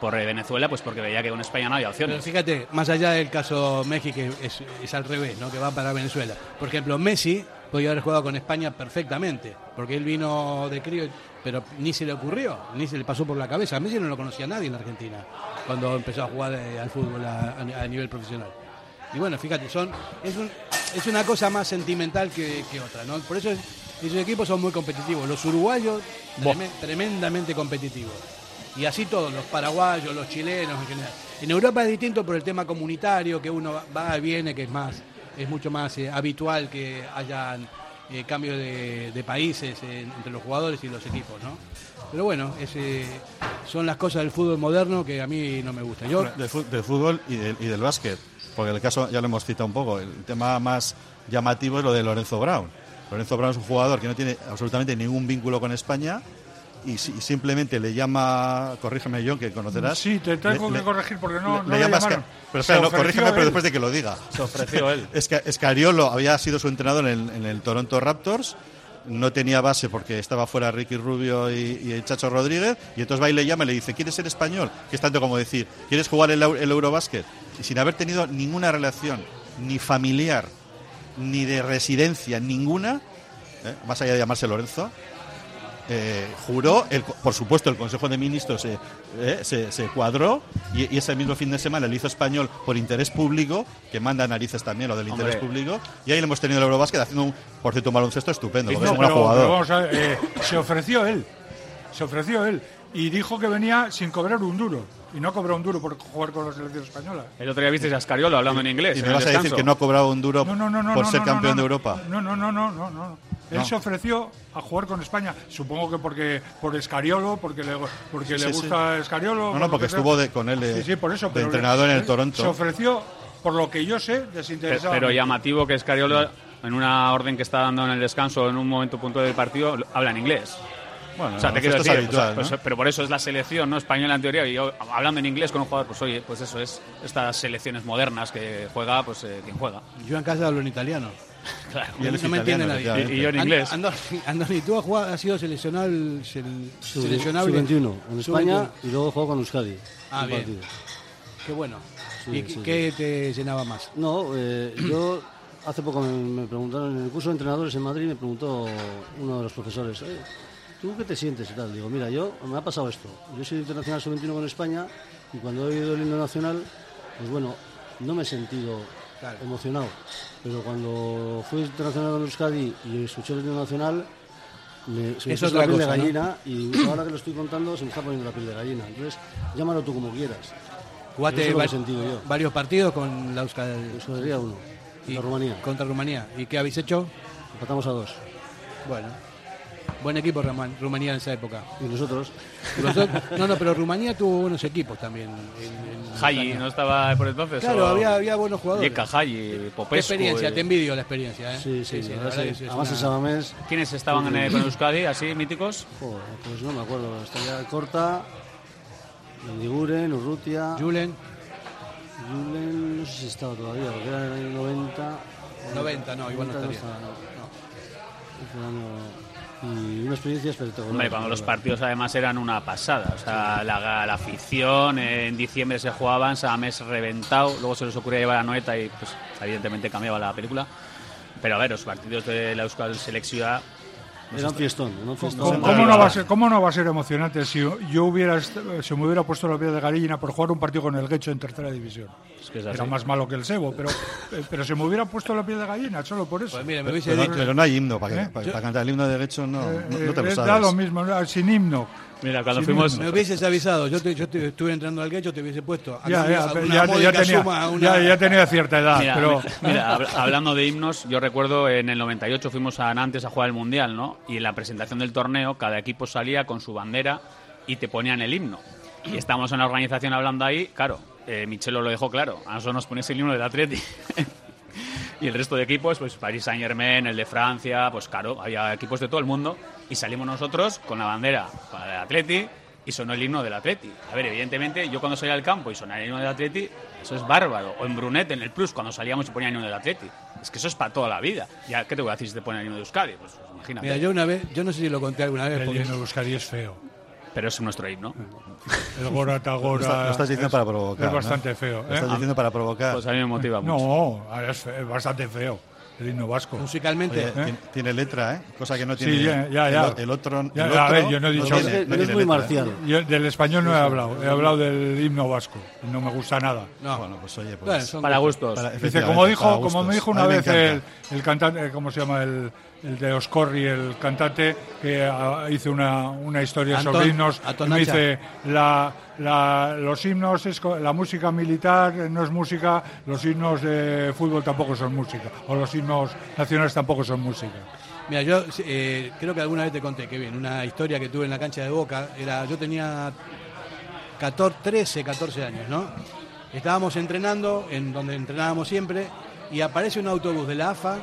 por Venezuela, pues porque veía que con España no había Pero opciones. fíjate, más allá del caso México, que es, es al revés, ¿no? que va para Venezuela. Por ejemplo, Messi podía haber jugado con España perfectamente, porque él vino de crío, pero ni se le ocurrió, ni se le pasó por la cabeza. A Messi no lo conocía nadie en la Argentina cuando empezó a jugar eh, al fútbol a, a nivel profesional. Y bueno, fíjate, son es, un- es una cosa más sentimental que, que otra, ¿no? Por eso es- esos equipos son muy competitivos. Los uruguayos, tremendamente competitivos. Y así todos, los paraguayos, los chilenos en general. En Europa es distinto por el tema comunitario, que uno va- y viene, que es más, es mucho más eh, habitual que hayan eh, cambio de, de países eh, entre los jugadores y los equipos, ¿no? Pero bueno, es, eh, son las cosas del fútbol moderno que a mí no me gustan. Yo, del, del fútbol y del, y del básquet. Porque el caso, ya lo hemos citado un poco, el tema más llamativo es lo de Lorenzo Brown. Lorenzo Brown es un jugador que no tiene absolutamente ningún vínculo con España y, si- y simplemente le llama, corrígeme John, que conocerás. Sí, te tengo le- que corregir porque no, le- no le le llama llamaron. Pero espera, no, corrígeme, pero después de que lo diga. Se ofreció él. Es que Escariolo había sido su entrenador en, en el Toronto Raptors, no tenía base porque estaba fuera Ricky Rubio y, y el Chacho Rodríguez, y entonces va y le llama y le dice, ¿quieres ser español? Que es tanto como decir, ¿quieres jugar el, el Eurobásquet? Y sin haber tenido ninguna relación, ni familiar, ni de residencia, ninguna, ¿eh? más allá de llamarse Lorenzo, eh, juró, el, por supuesto, el Consejo de Ministros se, eh, se, se cuadró y, y ese mismo fin de semana el hizo español por interés público, que manda narices también lo del interés Hombre. público, y ahí le hemos tenido el Eurobásquet haciendo un, por cierto, un baloncesto estupendo, no, es un gran pero- jugador. pero vamos a ver, eh, se ofreció él. Se ofreció él. Y dijo que venía sin cobrar un duro. Y no cobró un duro por jugar con la selección española. El otro día viste a Scariolo hablando en inglés. y me vas a decir que no ha cobrado un duro No, no, no, no. por no, ser campeón no, de. Europa. No, no, no, no, no, no. Él No. se ofreció a jugar con España. Supongo que porque por Escariolo, porque le, porque Sí, le sí, gusta Escariolo. No, no, porque estuvo de- con él de- Sí, sí, por eso. de pero entrenador en el Toronto. Se ofreció, por lo que yo sé, desinteresado. Pero llamativo que Scariolo, en una orden que está dando en el descanso, en un momento puntual del partido, habla en inglés. Bueno, O sea, te quiero decir, habitual, o sea, pues, ¿no? pero por eso es la selección no española en teoría y yo hablando en inglés con un jugador, pues oye, pues eso es estas selecciones modernas que juega, pues eh, quien juega. yo en casa hablo en italiano. Claro. Y él no me entiende italiano, nadie. Y- y yo en inglés. Andoni, Andoni, tú has, jugado- has sido seleccionable, sel- Sub- seleccionable Sub-21 en España Sub-21. y luego jugó con Euskadi. Ah, bien. partido. Qué bueno. Sí, ¿Y sí, qué te llenaba más? No, eh, yo hace poco me, me preguntaron en el curso de entrenadores en Madrid, me preguntó uno de los profesores, "Oye, ¿tú qué te sientes y tal? Digo, mira, yo me ha pasado esto. Yo soy internacional sub-21 con España y cuando he oído el himno nacional, pues bueno, no me he sentido emocionado. Pero cuando fui internacional con Euskadi y escuché el himno nacional, me, se me puso la piel de gallina y ahora que lo estoy contando se me está poniendo la piel de gallina. Entonces, llámalo tú como quieras. Jugaste es va- varios partidos con la Euskadi. Euskadi uno, y- contra Rumanía. Contra Rumanía. ¿Y qué habéis hecho? Empatamos a dos. Bueno. Buen equipo Ruma- Rumanía en esa época. Y nosotros. Y no, no, pero Rumanía tuvo buenos equipos también. España. ¿no estaba por entonces? Claro, había, había buenos jugadores. Yeka, Qué Popescu. experiencia, y- te envidio la experiencia. ¿eh? Sí, sí, sí. es Además una-. ¿Quiénes estaban en el- con Euskadi, así, míticos? Joder, pues no me acuerdo. Estaría Corta, Mendiguren, Urrutia. Julen. Julen, no sé si estaba todavía, porque era en el año 90. 90, no, igual no 90 estaría. estaba, no. Año- Y una experiencia espectacular. Hombre, cuando los partidos además eran una pasada. O sea, la, la afición, en diciembre se jugaban, mes reventado, luego se les ocurría llevar a Noeta y pues evidentemente cambiaba la película. Pero a ver, los partidos de la Euskal Selección... Era un fiestón, era un fiestón. ¿Cómo, cómo no va a ser, ¿Cómo no va a ser emocionante si yo hubiera se me hubiera puesto la piel de gallina por jugar un partido con el Guecho en tercera división? Es que es Era más malo que el Sebo, pero, eh, pero se me hubiera puesto la piel de gallina solo por eso. Pues mire, me Pero, dicho. pero no hay himno. Para, que- ¿Eh? para, Yo- para cantar el himno de derecho no, Eh, no, no te lo sabes. da lo mismo, sin himno. Mira, cuando Sí, fuimos... Me hubieses avisado, yo, te, yo te- estuve entrando al quecho, te hubiese puesto. a Ya, ya, una ya, ya tenía, una- ya, ya tenía cierta edad, Mira, pero mi- mira, hab- hablando de himnos, yo recuerdo en el 98 fuimos a Nantes a jugar el Mundial, ¿no? Y en la presentación del torneo, cada equipo salía con su bandera y te ponían el himno. Y estábamos en la organización hablando ahí, claro, eh, Michelo lo dejó claro, a nosotros nos ponéis el himno del Atleti. y el resto de equipos, pues Paris Saint Germain, el de Francia, pues claro, había equipos de todo el mundo y salimos nosotros con la bandera para el Atleti y sonó el himno del Atleti. A ver, evidentemente, yo cuando salía al campo y sonaba el himno del Atleti, eso es bárbaro. O en Brunet, en el Plus, cuando salíamos y ponían el himno del Atleti. Es que eso es para toda la vida. Ya, ¿qué te voy a decir si te ponen el himno de Euskadi? Pues, pues, imagínate. Mira, yo una vez, yo no sé si lo conté alguna vez, el porque himno de Euskadi es feo. Pero es nuestro himno. El Gora Lo, Tagora. está- lo estás diciendo es- para provocar. Es ¿no? bastante feo. Lo ¿eh? estás diciendo para provocar. Pues a mí me motiva mucho. No, es bastante feo. El himno vasco. musicalmente. Oye, tiene, tiene letra, ¿eh? Cosa que no Sí, tiene ya, ya, ya. El, el otro. Ya, el a ver, yo no he no dicho- tiene- no tiene muy letra, ¿eh? marcial. Yo del español no he hablado, he hablado del himno vasco. No me gusta nada. No, Bueno, pues oye, pues. Bueno, Para gustos. para- Dice, como dijo, para como me dijo una vez el, el cantante, ¿cómo se llama? El, el de Oscorri, el cantante, que ah, hizo una, una historia Antón- sobre himnos. Me dice, la, la- los himnos, es, la música militar no es música, los himnos de fútbol tampoco son música, o los himnos nacionales tampoco son música. Mira, yo eh, creo que alguna vez te conté, que bien, una historia que tuve en la cancha de Boca, era, yo tenía 14, 13, 14 años, ¿no? Estábamos entrenando, en donde entrenábamos siempre, y aparece un autobús de la AFA,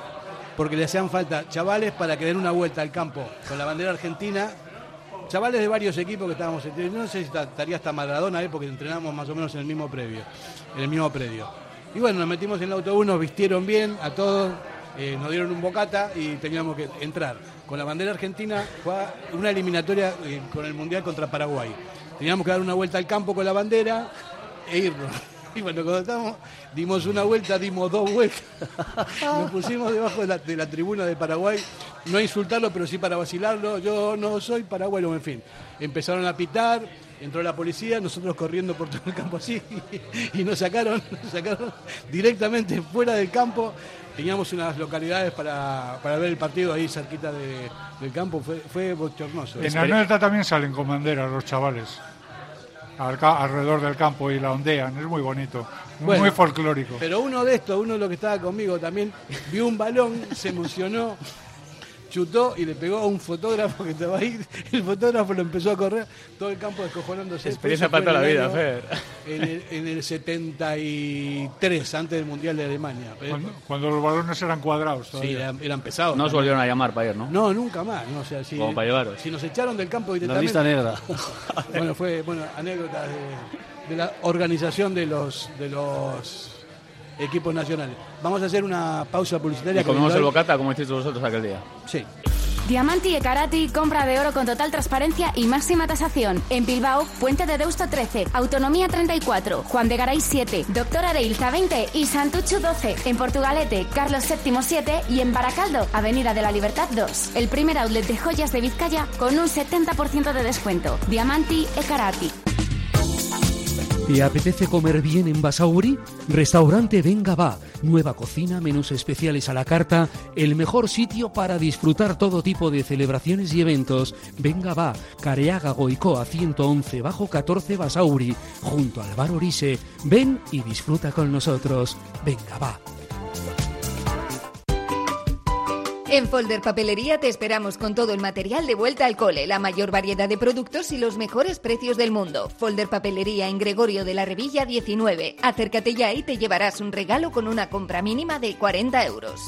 porque le hacían falta chavales para que den una vuelta al campo con la bandera argentina, chavales de varios equipos que estábamos, no sé si estaría hasta Maradona, ¿eh? porque entrenamos más o menos en el mismo previo, en el mismo predio. Y bueno, nos metimos en el autobús, nos vistieron bien a todos, eh, nos dieron un bocata y teníamos que entrar con la bandera argentina, jugar una eliminatoria eh, con el Mundial contra Paraguay. Teníamos que dar una vuelta al campo con la bandera e irnos. Y bueno, cuando estábamos, dimos una vuelta, dimos dos vueltas. Nos pusimos debajo de la, de la tribuna de Paraguay, no a insultarlo, pero sí para vacilarlo. Yo no soy paraguayo, en fin. Empezaron a pitar, entró la policía, nosotros corriendo por todo el campo así, y nos sacaron, nos sacaron directamente fuera del campo. Teníamos unas localidades para, para ver el partido ahí cerquita de- del campo, fue, fue bochornoso. En Anoeta también salen con banderas los chavales. Al alrededor del campo y la ondean. Es muy bonito. Bueno, muy folclórico. Pero uno de estos, uno de los que estaba conmigo también, vio un balón, se emocionó, chutó y le pegó a un fotógrafo que estaba ahí. El fotógrafo lo empezó a correr, todo el campo descojonándose. Experiencia para toda en la el vida, año- Fer. En el, en el 73, antes del Mundial de Alemania. Cuando, cuando los balones eran cuadrados. Sí, todavía. eran, eran pesados. No os también. volvieron a llamar para ir, ¿no? No, nunca más. No, o sea, si, Como para llevaros. si nos echaron del campo La directamente. lista negra. bueno, fue bueno, anécdotas de, de la organización de los de los equipos nacionales. Vamos a hacer una pausa publicitaria. Y comemos el bocata como hicisteis vosotros aquel día. Sí. Diamanti e Karati, compra de oro con total transparencia y máxima tasación. En Bilbao, Puente de Deusto 13, Autonomía 34, Juan de Garay 7, Doctor Areilza 20 y Santuchu 12. En Portugalete, Carlos VII 7 y en Baracaldo, Avenida de la Libertad 2. El primer outlet de joyas de Vizcaya con un 70% de descuento. Diamanti e Karati. ¿Te apetece comer bien en Basauri? Restaurante Venga Va. Nueva cocina, menús especiales a la carta, el mejor sitio para disfrutar todo tipo de celebraciones y eventos. Venga Va, Careaga Goicoa 111 bajo 14 Basauri, junto al bar Orise. Ven y disfruta con nosotros. Venga Va. En Folder Papelería te esperamos con todo el material de vuelta al cole, la mayor variedad de productos y los mejores precios del mundo. Folder Papelería en Gregorio de la Revilla 19. Acércate ya y te llevarás un regalo con una compra mínima de 40 euros.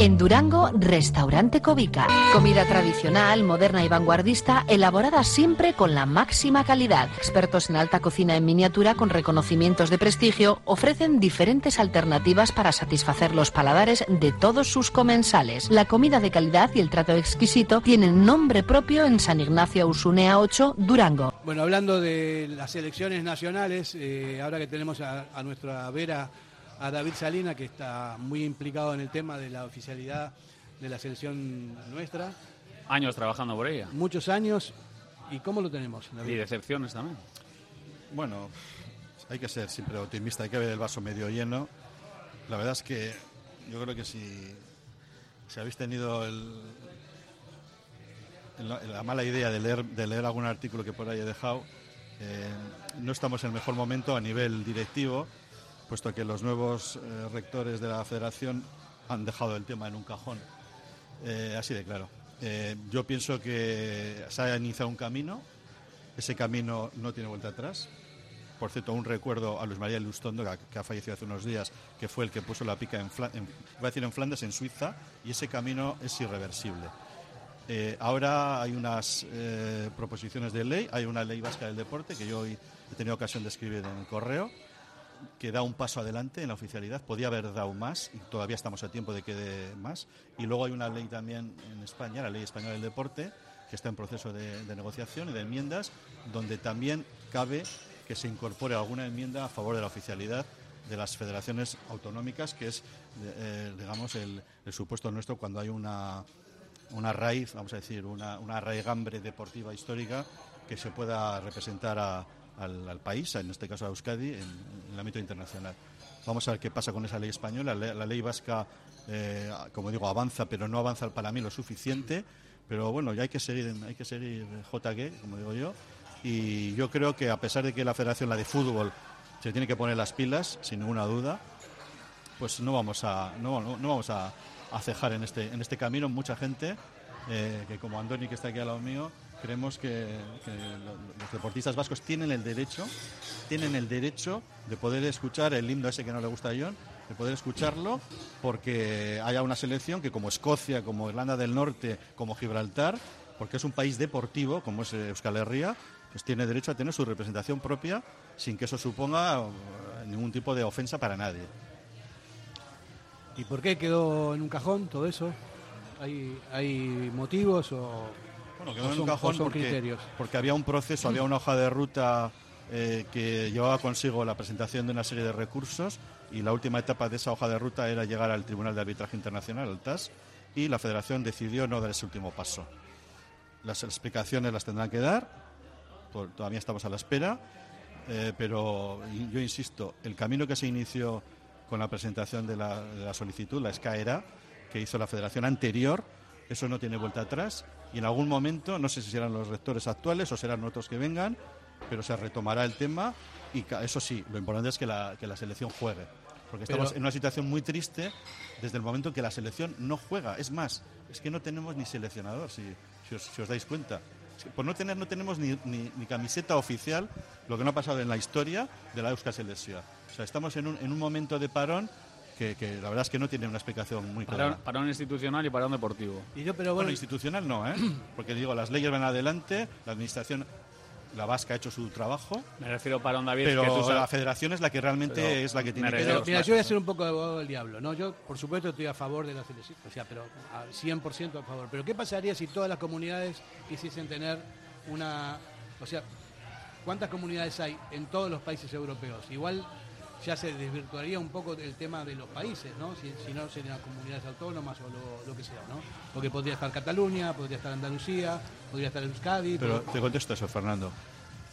En Durango, Restaurante Covica. Comida tradicional, moderna y vanguardista, elaborada siempre con la máxima calidad. Expertos en alta cocina en miniatura con reconocimientos de prestigio ofrecen diferentes alternativas para satisfacer los paladares de todos sus comensales. La comida de calidad y el trato exquisito tienen nombre propio en San Ignacio Usunea 8, Durango. Bueno, hablando de las elecciones nacionales, eh, ahora que tenemos a, a nuestra vera a David Salina, que está muy implicado en el tema de la oficialidad de la selección nuestra. Años trabajando por ella. Muchos años. ¿Y cómo lo tenemos? Y decepciones también. Bueno, hay que ser siempre optimista, hay que ver el vaso medio lleno. La verdad es que yo creo que si, si habéis tenido el, la, la mala idea de leer, de leer algún artículo que por ahí he dejado, eh, no estamos en el mejor momento a nivel directivo, puesto que los nuevos eh, rectores de la federación han dejado el tema en un cajón. Eh, así de claro. Eh, yo pienso que se ha iniciado un camino, ese camino no tiene vuelta atrás. Por cierto, un recuerdo a Luis María Lustondo, que ha, fallecido hace unos días, que fue el que puso la pica en, en- a decir en Flandes, en Suiza, y ese camino es irreversible. Ahora hay unas proposiciones de ley, hay una ley vasca del deporte que yo hoy he tenido ocasión de escribir en el correo, que da un paso adelante en la oficialidad. Podía haber dado más y todavía estamos a tiempo de que dé más. Y luego hay una ley también en España, la Ley Española del Deporte, que está en proceso de, de negociación y de enmiendas, donde también cabe que se incorpore alguna enmienda a favor de la oficialidad de las federaciones autonómicas, que es, eh, digamos, el, el supuesto nuestro cuando hay una, una raíz, vamos a decir, una, una raigambre deportiva histórica que se pueda representar a- al, al país, en este caso a Euskadi, en, en el ámbito internacional. Vamos a ver qué pasa con esa ley española. La, la ley vasca, eh, como digo, avanza, pero no avanza para mí lo suficiente. Pero bueno, ya hay que seguir, hay que seguir JG, como digo yo. Y yo creo que a pesar de que la federación, la de fútbol, se tiene que poner las pilas, sin ninguna duda, pues no vamos a no, no- no vamos a, a cejar en este en este camino mucha gente eh, que como Andoni que está aquí al lado mío creemos que, que lo- los deportistas vascos tienen el derecho tienen el derecho de poder escuchar el himno ese que no le gusta a John de poder escucharlo porque haya una selección que como Escocia como Irlanda del Norte como Gibraltar porque es un país deportivo como es eh, Euskal Herria pues tiene derecho a tener su representación propia sin que eso suponga eh, ningún tipo de ofensa para nadie. ¿Y por qué quedó en un cajón todo eso? ¿Hay, hay motivos o, Bueno, quedó en un cajón porque, criterios? porque había un proceso, había una hoja de ruta eh, que llevaba consigo la presentación de una serie de recursos y la última etapa de esa hoja de ruta era llegar al Tribunal de Arbitraje Internacional, al TAS, y la Federación decidió no dar ese último paso. Las explicaciones las tendrán que dar, todavía estamos a la espera, eh, pero yo insisto, el camino que se inició con la presentación de la, de la solicitud, la SCAERA, que hizo la federación anterior, eso no tiene vuelta atrás y en algún momento, no sé si serán los rectores actuales o serán otros que vengan, pero se retomará el tema y eso sí, lo importante es que la, que la selección juegue. Porque estamos Pero- en una situación muy triste desde el momento en que la selección no juega. Es más, es que no tenemos ni seleccionador, si, si, os, si os dais cuenta. Por no tener, no tenemos ni, ni- ni camiseta oficial, lo que no ha pasado en la historia de la Euskal Selección. O sea, estamos en un, en un momento de parón que, que la verdad es que no tiene una explicación muy clara. Parón, parón institucional y parón deportivo. Y yo, pero Bueno, bueno, institucional no, ¿eh? Porque digo, las leyes van adelante, la administración, la vasca ha hecho su trabajo, Me refiero a parón David, pero que tú sabes- la federación es la que realmente Pero es la que tiene que pero, mira, yo voy a ser un poco de abogado del diablo, ¿no? Yo, por supuesto, estoy a favor de la selección, o sea, pero a 100% a favor. Pero ¿qué pasaría si todas las comunidades quisiesen tener una... O sea, ¿cuántas comunidades hay en todos los países europeos? Igual ya se desvirtuaría un poco el tema de los países, ¿no? Si, si no serían comunidades autónomas o lo, lo que sea, ¿no? Porque podría estar Cataluña, podría estar Andalucía, podría estar Euskadi... Pero te contesto eso, Fernando.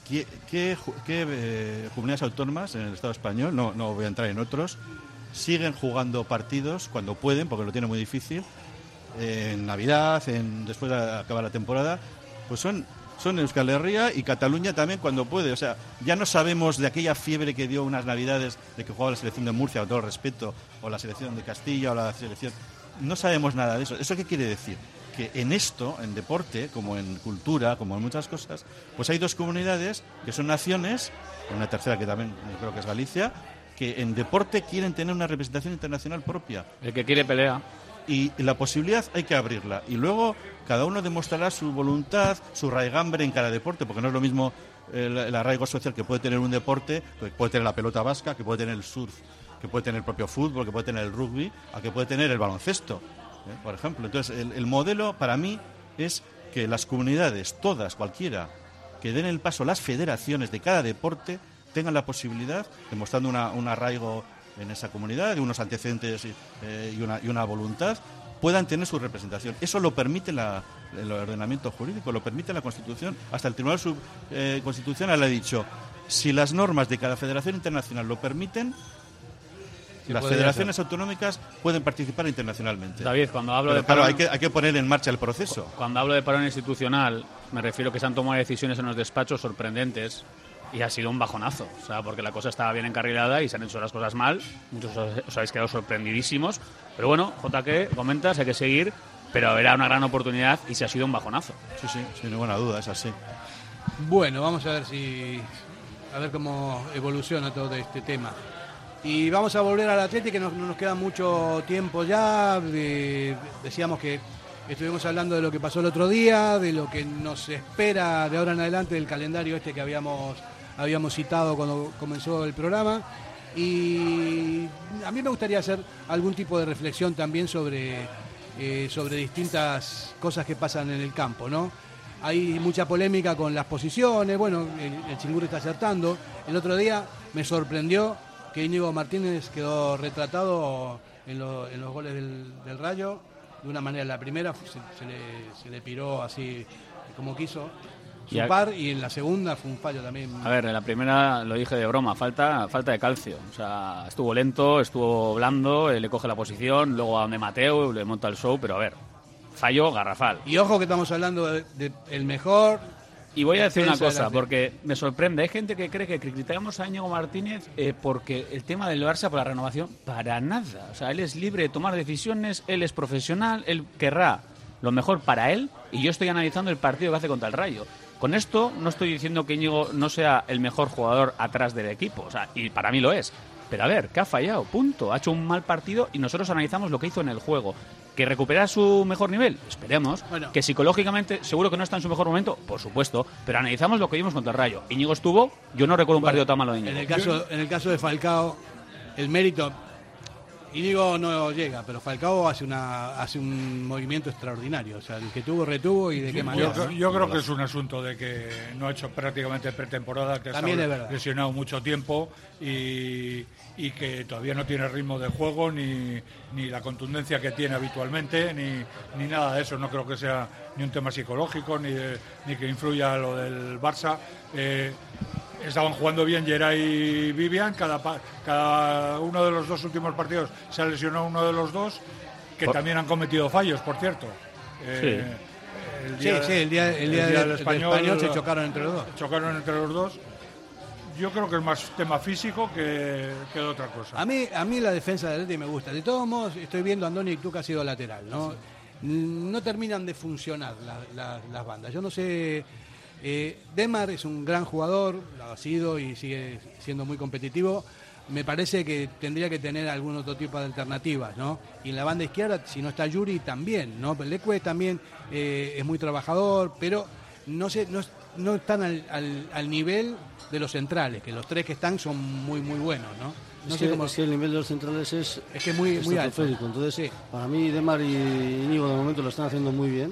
¿Qué, qué ju- qué, eh, comunidades autónomas en el Estado español, no, no voy a entrar en otros, siguen jugando partidos cuando pueden, porque lo tienen muy difícil, en Navidad, en, después de acabar la temporada, pues son, son Euskal Herria y Cataluña también cuando puede. O sea, ya no sabemos de aquella fiebre que dio unas Navidades de que jugaba la selección de Murcia, con todo el respeto, o la selección de Castilla, o la selección... no sabemos nada de eso. ¿Eso qué quiere decir? Que en esto, en deporte, como en cultura, como en muchas cosas, pues hay dos comunidades que son naciones, una tercera que también creo que es Galicia, que en deporte quieren tener una representación internacional propia. El que quiere pelea. Y la posibilidad hay que abrirla. Y luego cada uno demostrará su voluntad, su raigambre en cada deporte, porque no es lo mismo el, el arraigo social que puede tener un deporte, que puede tener la pelota vasca, que puede tener el surf, que puede tener el propio fútbol, que puede tener el rugby, a que puede tener el baloncesto, ¿eh? por ejemplo. Entonces, el, el modelo para mí es que las comunidades, todas, cualquiera, que den el paso, las federaciones de cada deporte, tengan la posibilidad, demostrando una- un arraigo en esa comunidad, de unos antecedentes y, eh, y una, y una voluntad, puedan tener su representación. Eso lo permite la- el ordenamiento jurídico, lo permite la Constitución. Hasta el Tribunal Sub- eh, Constitucional ha dicho, si las normas de cada federación internacional lo permiten, Sí, las federaciones ser. autonómicas pueden participar internacionalmente. David, cuando hablo Pero de claro, parón- hay que, hay que poner en marcha el proceso. Cuando hablo de parón institucional, me refiero que se han tomado decisiones en los despachos sorprendentes y ha sido un bajonazo. O sea, porque la cosa estaba bien encarrilada y se han hecho las cosas mal. Muchos os, os habéis quedado sorprendidísimos. Pero bueno, JK, comentas, hay que seguir, pero era una gran oportunidad y se ha sido un bajonazo. Sí, sí, sin ninguna duda, es así. Bueno, vamos a ver si a ver cómo evoluciona todo este tema. Y vamos a volver al Atlético, que no, no nos queda mucho tiempo ya. de- decíamos que estuvimos hablando de lo que pasó el otro día, de lo que nos espera de ahora en adelante del calendario este que habíamos, habíamos citado cuando comenzó el programa. Y a mí me gustaría hacer algún tipo de reflexión también sobre, eh, sobre distintas cosas que pasan en el campo, ¿no? Hay mucha polémica con las posiciones, bueno, el, el Chingur está acertando. El otro día me sorprendió que Íñigo Martínez quedó retratado en, lo- en los goles del, Rayo de una manera. La primera se le, se le piró así como quiso su Y par y en la segunda fue un fallo también. A ver, en la primera lo dije de broma, falta, falta de calcio. O sea, estuvo lento, estuvo blando, eh, le coge la posición, luego a donde Mateo le monta el show, pero a ver, fallo garrafal. Y ojo que estamos hablando de, de el mejor. Y voy a decir una del cosa, porque me sorprende. Hay gente que cree que criticamos a Íñigo Martínez eh, porque el tema del Barça por la renovación, para nada. O sea, él es libre de tomar decisiones, él es profesional, él querrá lo mejor para él y yo estoy analizando el partido que hace contra el Rayo. Con esto no estoy diciendo que Íñigo no sea el mejor jugador atrás del equipo, o sea, y para mí lo es. Pero a ver, que ha fallado, punto. Ha hecho un mal partido y nosotros analizamos lo que hizo en el juego. ¿Que recupera su mejor nivel? Esperemos. Bueno. Que psicológicamente seguro que no está en su mejor momento, por supuesto. Pero analizamos lo que vimos contra el Rayo. Íñigo estuvo, yo no recuerdo un partido tan malo de Íñigo. En el caso, en el caso de Falcao, el mérito. Y digo no llega, pero Falcao hace una hace un movimiento extraordinario. O sea, el que tuvo, retuvo y de qué Yo, manera. yo creo que es un asunto de que no ha hecho prácticamente pretemporada, que ha También verdad. lesionado mucho tiempo y, y que todavía no tiene ritmo de juego ni, ni la contundencia que tiene habitualmente ni, ni nada de eso. No creo que sea ni un tema psicológico ni, de- ni que influya lo del Barça. Eh, estaban jugando bien Geray y Vivian, cada, cada uno de los dos últimos partidos se ha lesionado uno de los dos, que Por- también han cometido fallos, por cierto. Eh, el Sí, sí, el día, el día el día del, del del español, se chocaron entre los dos. chocaron entre los dos. Yo creo que es más tema físico que, que de otra cosa. A mí, a mí la defensa del Atleti me gusta. De todos modos, estoy viendo a Andoni tú que ha sido lateral, ¿no? No terminan de funcionar la- la- las bandas. Yo no sé. Eh, Demar es un gran jugador, lo ha sido y sigue siendo muy competitivo. Me parece que tendría que tener algún otro tipo de alternativas, ¿no? Y en la banda izquierda, si no está Yuri, también, ¿no? Leque también eh, es muy trabajador, pero no sé, no, no están al, al- al nivel de los centrales, que los tres que están son muy, muy buenos, ¿no? No es, sé que, cómo- es que el nivel de los centrales es, Es que muy- muy alto. Entonces, para mí, Demar y Íñigo de momento lo están haciendo muy bien.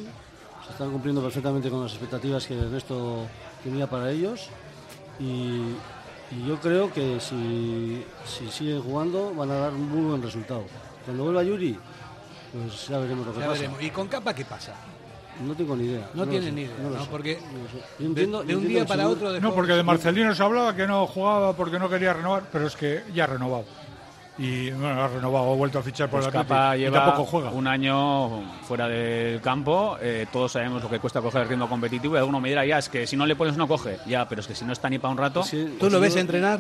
Se están cumpliendo perfectamente con las expectativas que Ernesto tenía para ellos. Y, y yo creo que si, si siguen jugando van a dar un muy buen resultado. Cuando vuelva Yuri, pues ya veremos lo que Ya pasa. veremos. ¿Y con Capa qué pasa? No tengo ni idea. No lo tienen ni idea, ¿no? Porque no de- entiendo- de un entiendo día para otro No, porque de Marcelino se hablaba que no jugaba porque no quería renovar, pero es que ya ha renovado. Y bueno, ha renovado, ha vuelto a fichar por Pues el y lleva tampoco juega. un año fuera del campo. eh, todos sabemos lo que cuesta coger el ritmo competitivo. Y alguno me dirá, ya, es que si no le pones, no coge. Ya, pero es que si no está ni para un rato. ¿Tú lo ves entrenar?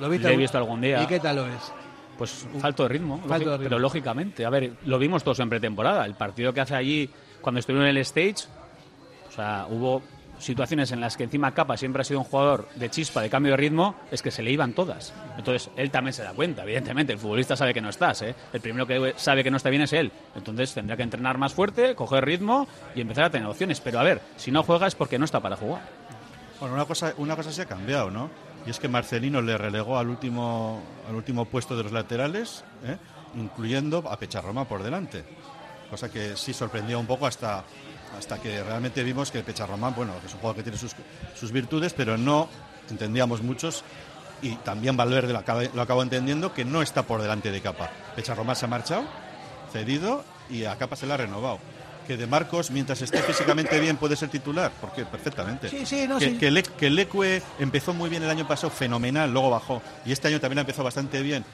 ¿Lo viste Le he visto algún día. ¿Y qué tal lo ves? Pues falto de ritmo, Falto de ritmo. pero lógicamente. A ver, lo vimos todos en pretemporada. El partido que hace allí, cuando estuvieron en el stage, o sea, hubo situaciones en las que encima Capa siempre ha sido un jugador de chispa, de cambio de ritmo, es que se le iban todas. Entonces, él también se da cuenta, evidentemente. El futbolista sabe que no estás, ¿eh? El primero que sabe que no está bien es él. Entonces, tendrá que entrenar más fuerte, coger ritmo y empezar a tener opciones. Pero a ver, si no juega es porque no está para jugar. Bueno, una cosa, una cosa se ha cambiado, ¿no? Y es que Marcelino le relegó al último, al último puesto de los laterales, ¿eh? incluyendo a Pecharroma por delante. Cosa que sí sorprendió un poco hasta, hasta que realmente vimos que Pecharromán, bueno, es un jugador que tiene sus, sus virtudes, pero no entendíamos muchos. Y también Valverde lo acaba, lo acabó entendiendo que no está por delante de Capa. Pecharromán se ha marchado, cedido, y a Capa se le ha renovado. Que de Marcos, mientras esté físicamente bien, puede ser titular, porque perfectamente. Sí, sí, no, que, sí. que Le- que empezó muy bien el año pasado, fenomenal, luego bajó. Y este año también ha empezado bastante bien.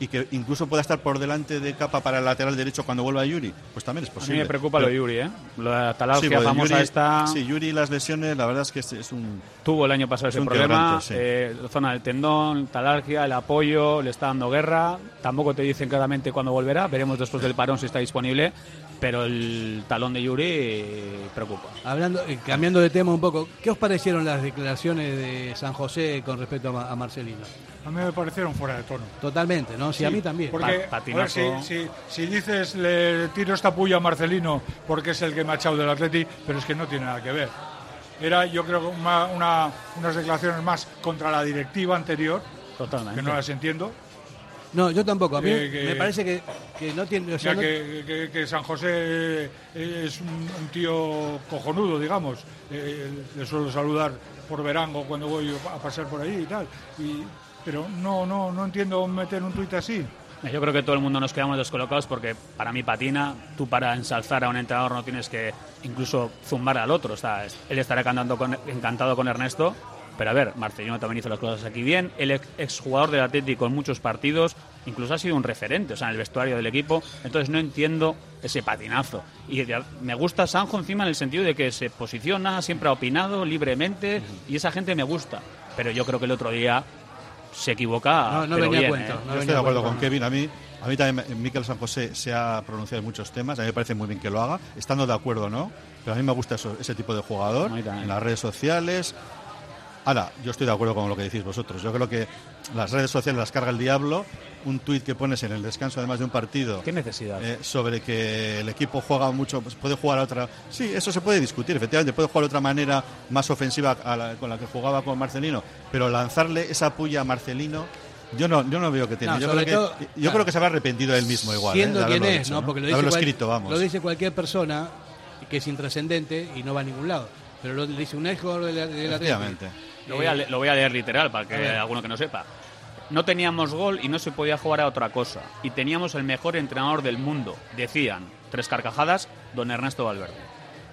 Y que incluso pueda estar por delante de capa para el lateral derecho cuando vuelva Yuri, pues también es A posible. mí me preocupa lo de Pero- Yuri, ¿eh? Lo de la Sí, de famosa Yuri- esta... Sí, Yuri y las lesiones, la verdad es que es, un. Tuvo el año pasado es ese problema, sí. eh, zona del tendón, talargia, el apoyo, le está dando guerra. Tampoco te dicen claramente cuándo volverá. Veremos después del parón si está disponible. Pero el talón de Yuri eh, preocupa. Hablando, eh, cambiando de tema un poco, ¿qué os parecieron las declaraciones de San José con respecto a, Ma- a Marcelino? A mí me parecieron fuera de tono. Totalmente, ¿no? Sí, a mí también. Porque, Pa- ver, si, si- si dices, le tiro esta puya a Marcelino porque es el que me ha echado del Atleti, pero es que no tiene nada que ver. Era, yo creo, una- unas declaraciones más contra la directiva anterior, Totalmente. que no las entiendo. No, yo tampoco. A mí que- me parece que, que no tiene. o sea, no- que, que- que San José eh, es un, un tío cojonudo, digamos. Eh, le suelo saludar por verango cuando voy a pasar por ahí y tal. Y, pero no, no, no entiendo meter un tuit así. Yo creo que todo el mundo nos quedamos descolocados porque para mí patina, tú para ensalzar a un entrenador no tienes que incluso zumbar al otro. O sea, él estará cantando con- encantado con Ernesto, pero a ver, Marcelino también hizo las cosas aquí bien, el ex- exjugador del Atlético en muchos partidos, incluso ha sido un referente, o sea, en el vestuario del equipo, entonces no entiendo ese patinazo. Y me gusta Sanjo encima en el sentido de que se posiciona, siempre ha opinado libremente y esa gente me gusta, pero yo creo que el otro día se equivoca. No, no pero venía a bien, cuento, ¿eh? no Yo estoy de acuerdo cuento. con Kevin. A mí, a mí también me- Miquel San José se ha pronunciado en muchos temas. A mí me parece muy bien que lo haga, estando de acuerdo o no. Pero a mí me gusta eso- ese tipo de jugador en las redes sociales. Ahora, yo estoy de acuerdo con lo que decís vosotros. Yo creo que las redes sociales las carga el diablo. Un tuit que pones en el descanso, además de un partido. ¿Qué necesidad? eh, sobre que el equipo juega mucho, pues puede jugar a otra. Sí, eso se puede discutir, efectivamente, puede jugar de otra manera más ofensiva a la- con la que jugaba con Marcelino, pero lanzarle esa puya a Marcelino, yo no, yo no veo que tiene. No, yo creo, que, todo, yo claro. creo que se habrá arrepentido él mismo igual. ¿eh? siendo quien haberlo es, dicho, ¿no? Porque lo dice, haberlo cual- escrito, vamos. lo dice cualquier persona que es intrascendente y no va a ningún lado. Pero lo dice un ex jugador de la, de la. Lo voy, a, le- lo voy a leer literal para que alguno que no sepa. No teníamos gol y no se podía jugar a otra cosa. Y teníamos el mejor entrenador del mundo. Decían, tres carcajadas, don Ernesto Valverde.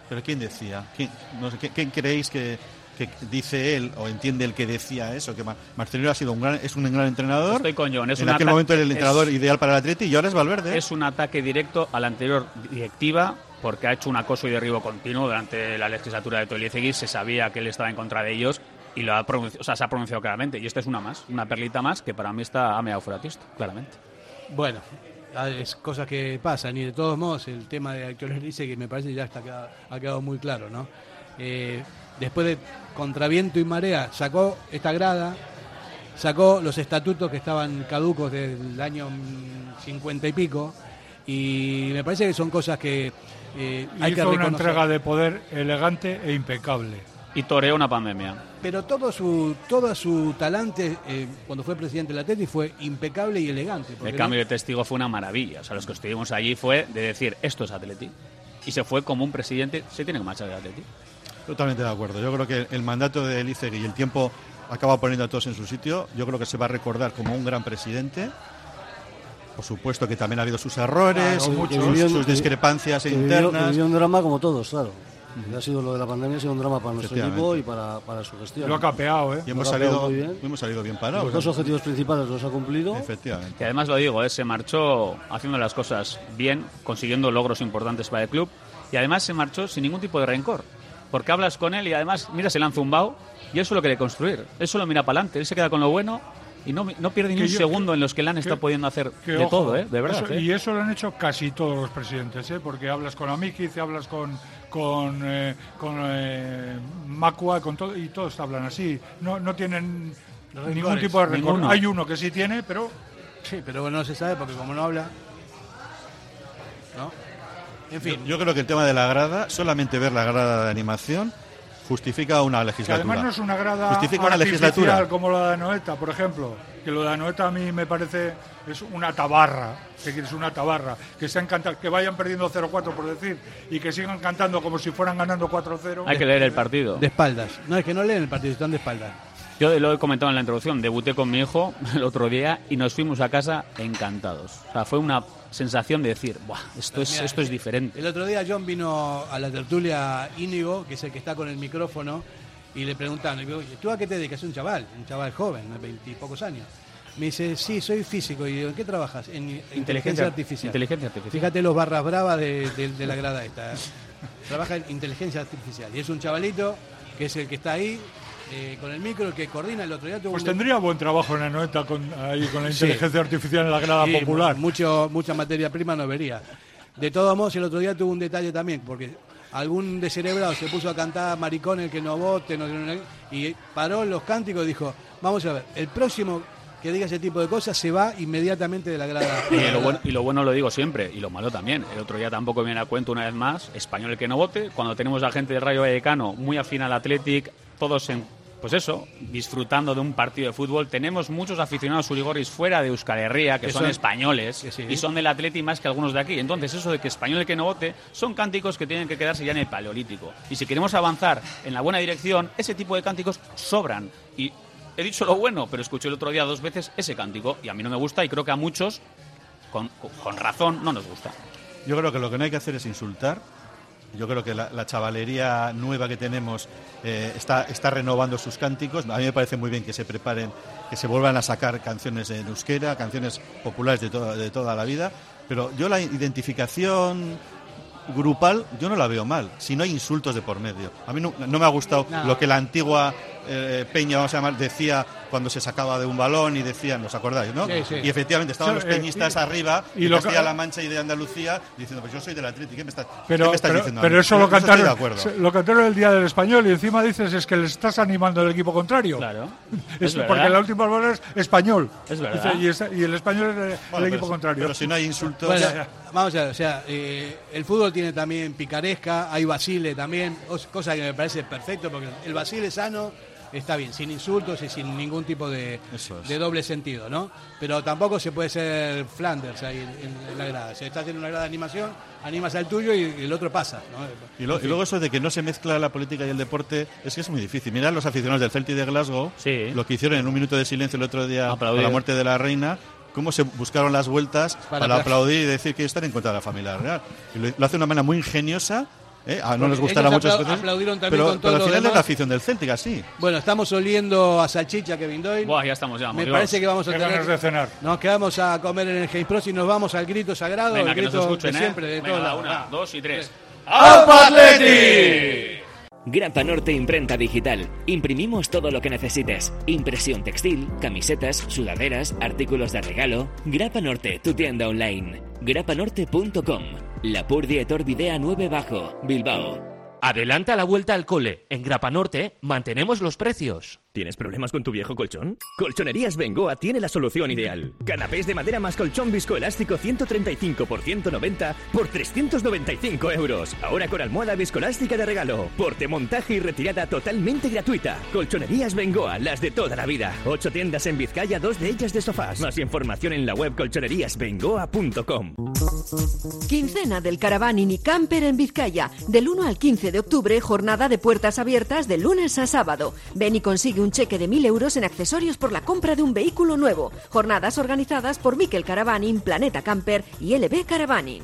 Pero ¿quién decía? ¿Quién, no sé, ¿quién, quién creéis que, que dice él o entiende el que decía eso? Que Ma- Marcelino ha sido un gran, es un gran entrenador. Estoy con John. Es en un aquel momento era el es- entrenador ideal para el Atleti y ahora es Valverde. Es un ataque directo a la anterior directiva porque ha hecho un acoso y derribo continuo durante la legislatura de Toliezegui. Se sabía que él estaba en contra de ellos y lo ha pronunci- o sea, se ha pronunciado claramente. Y esta es una más, una perlita más que para mí está ha meado fuera tiesto, claramente. Bueno, es cosas que pasan y de todos modos el tema de Actores dice que me parece que ya está ha quedado muy claro, ¿no? Eh, después de Contraviento y Marea sacó esta grada, sacó los estatutos que estaban caducos del año mm, 50 y pico y me parece que son cosas que eh, hay que Hizo una reconocer. entrega de poder elegante e impecable. Y toreó una pandemia. Pero todo su, todo su talante eh, cuando fue presidente del Atleti fue impecable y elegante. El cambio de testigo fue una maravilla. O sea, los que estuvimos allí fue de decir, esto es Atleti. Y se fue como un presidente, se tiene que marchar de Atleti. Totalmente de acuerdo. Yo creo que el mandato de Elizegui y el tiempo acaba poniendo a todos en su sitio. Yo creo que se va a recordar como un gran presidente. Por supuesto que también ha habido sus errores, Claro, sus, discrepancias que vivió- internas. que vivió un drama como todos, claro. Ha sido lo de la pandemia, ha sido un drama para nuestro equipo y para, para su gestión. Lo ha capeado, ¿eh? Y hemos Lo salido, muy bien. hemos salido bien parados. Los dos objetivos principales los ha cumplido. Efectivamente. Y además lo digo, ¿eh? se marchó haciendo las cosas bien, consiguiendo logros importantes para el club. Y además se marchó sin ningún tipo de rencor. Porque hablas con él y además, mira, se le han zumbado y él solo quiere construir. Él solo mira para adelante. Él se queda con lo bueno Y no, no pierde ni Que un yo- segundo en los que Lan está que- pudiendo hacer que, de ojo, todo, ¿eh? De verdad. eso- ¿eh? Y eso lo han hecho casi todos los presidentes, ¿eh? porque hablas con Amikiz, hablas con con eh, con eh, Macua, con todo y todos hablan así. No no tienen ningún tipo de rencor. ninguno. Hay uno que sí tiene, pero Sí, pero bueno, no se sabe porque como no habla. ¿No? En fin. Yo, yo creo que el tema de la grada, solamente ver la grada de animación, justifica una que legislatura. además no es una grada Justifica una legislatura. como la de Anoeta, por ejemplo. Que lo de Anoeta a mí me parece es una tabarra, que quieres una tabarra, que sean canta- que vayan perdiendo 0-4 por decir y que sigan cantando como si fueran ganando 4-0. Hay que leer el partido. De espaldas. No, es que no leen el partido, están de espaldas. Yo lo he comentado en la introducción, debuté con mi hijo el otro día y nos fuimos a casa encantados. O sea, fue una sensación de decir, Buah, esto es, Mira, esto es diferente. El otro día John vino a la tertulia Íñigo, que es el que está con el micrófono, y le preguntaron, y digo, "Oye, ¿tú a qué te dedicas? Es un chaval, un chaval joven, de veintipocos años. Me dice, sí, soy físico. Y digo, ¿en qué trabajas? En inteligencia, Inteligencia- artificial. inteligencia artificial. Fíjate los barras bravas de, de- de la grada esta. ¿eh? Trabaja en inteligencia artificial. Y es un chavalito que es el que está ahí, eh, con el micro, el que coordina. El otro día tuvo Pues un- tendría buen trabajo en Anoeta con, ahí, con la Sí. inteligencia artificial en la grada Sí, popular. Mucho, mucha materia prima no vería. De todos modos, el otro día tuvo un detalle también, porque algún descerebrado se puso a cantar maricón el que no vote, no, no, no, y paró los cánticos y dijo, vamos a ver, el próximo que diga ese tipo de cosas se va inmediatamente de la grada. Y lo, bueno, y lo bueno lo digo siempre, y lo malo también. El otro día tampoco viene a cuento una vez más, español el que no vote, cuando tenemos a gente del Rayo Vallecano muy afín al Athletic, todos en, pues eso, disfrutando de un partido de fútbol. Tenemos muchos aficionados urigoris fuera de Euskal Herria, que, Que son, son- españoles, que sí. y son del Athletic más que algunos de aquí. Entonces eso de que español el que no vote, son cánticos que tienen que quedarse ya en el paleolítico. Y si queremos avanzar en la buena dirección, ese tipo de cánticos sobran. Y he dicho lo bueno, pero escuché el otro día dos veces ese cántico, y a mí no me gusta, y creo que a muchos con, con razón no nos gusta. Yo creo que lo que no hay que hacer es insultar. Yo creo que la, la chavalería nueva que tenemos eh, está, está renovando sus cánticos. A mí me parece muy bien que se preparen, que se vuelvan a sacar canciones en euskera, canciones populares de toda, de toda la vida. Pero yo la identificación grupal yo no la veo mal, si no hay insultos de por medio. A mí no, no me ha gustado No. lo que la antigua eh, Peña, vamos a llamar, decía cuando se sacaba de un balón y decían, ¿os acordáis, no? Sí, sí. Y efectivamente estaban Sí, los eh, peñistas arriba, y y lo la Mancha y de Andalucía, diciendo, pues yo soy del Atlético, ¿qué me estás, Pero, qué me estás pero, diciendo? pero eso lo cantaron, se- lo cantaron el día del español y encima dices es que le estás animando al equipo contrario. Claro. Es Es verdad. porque la última palabra es español. Es verdad. Y, es- y el español es el, Bueno, equipo pero- contrario. Pero si no hay insultos... Bueno, vamos a ver, o sea, eh, el fútbol tiene también picaresca, hay Basile también, os- cosa que me parece perfecto, porque el Basile sano está bien, sin insultos y sin ningún tipo de, es. de doble sentido, ¿no? Pero tampoco se puede ser Flanders ahí en, en- en la grada. Se está haciendo una grada de animación, animas al tuyo y, y el otro pasa, ¿no? Y, lo- En y fin. luego eso de que no se mezcla la política y el deporte es que es muy difícil. Mirad los aficionados del Celtic de Glasgow, Sí. lo que hicieron en un minuto de silencio el otro día Aplaudir. con la muerte de la reina, cómo se buscaron las vueltas Para para, apla- aplaudir y decir que están en contra de la familia real. Y lo, lo hace de una manera muy ingeniosa. ¿Eh? A- no les gustará veces. aplaudieron también pero, con pero todo al lo final es demás. la afición del Celtic así. Bueno, estamos oliendo a salchicha, Kevin Doyle. Buah, ya estamos ya. Me Dios. parece que vamos a tener... de cenar. Nos quedamos a comer en el Game Pro y nos vamos al grito sagrado, Venga, el que nos grito escuchen, de ¿eh? siempre, de Venga, lados. una, Va. dos y tres. ¡Alfa Grapa Norte Imprenta Digital. Imprimimos todo lo que necesites. Impresión textil, camisetas, sudaderas, artículos de regalo. Grapa Norte, tu tienda online. grapanorte.com. La Purdietor Videa 9 Bajo, Bilbao. Adelanta la vuelta al cole. En Grapa Norte mantenemos los precios. ¿Tienes problemas con tu viejo colchón? Colchonerías Bengoa tiene la solución ideal. Canapés de madera más colchón viscoelástico 135 por 190 por 395 euros. Ahora con almohada viscoelástica de regalo. Porte, montaje y retirada totalmente gratuita. Colchonerías Bengoa, las de toda la vida. Ocho tiendas en Vizcaya, dos de ellas de sofás. Más información en la web colchoneríasbengoa.com. Quincena del Caravaning y Camper en Vizcaya. Del 1 al 15 de octubre, jornada de puertas abiertas de lunes a sábado. Ven y consigue un cheque de 1.000 euros en accesorios por la compra de un vehículo nuevo. Jornadas organizadas por Miquel Caravaning, Planeta Camper y LB Caravaning.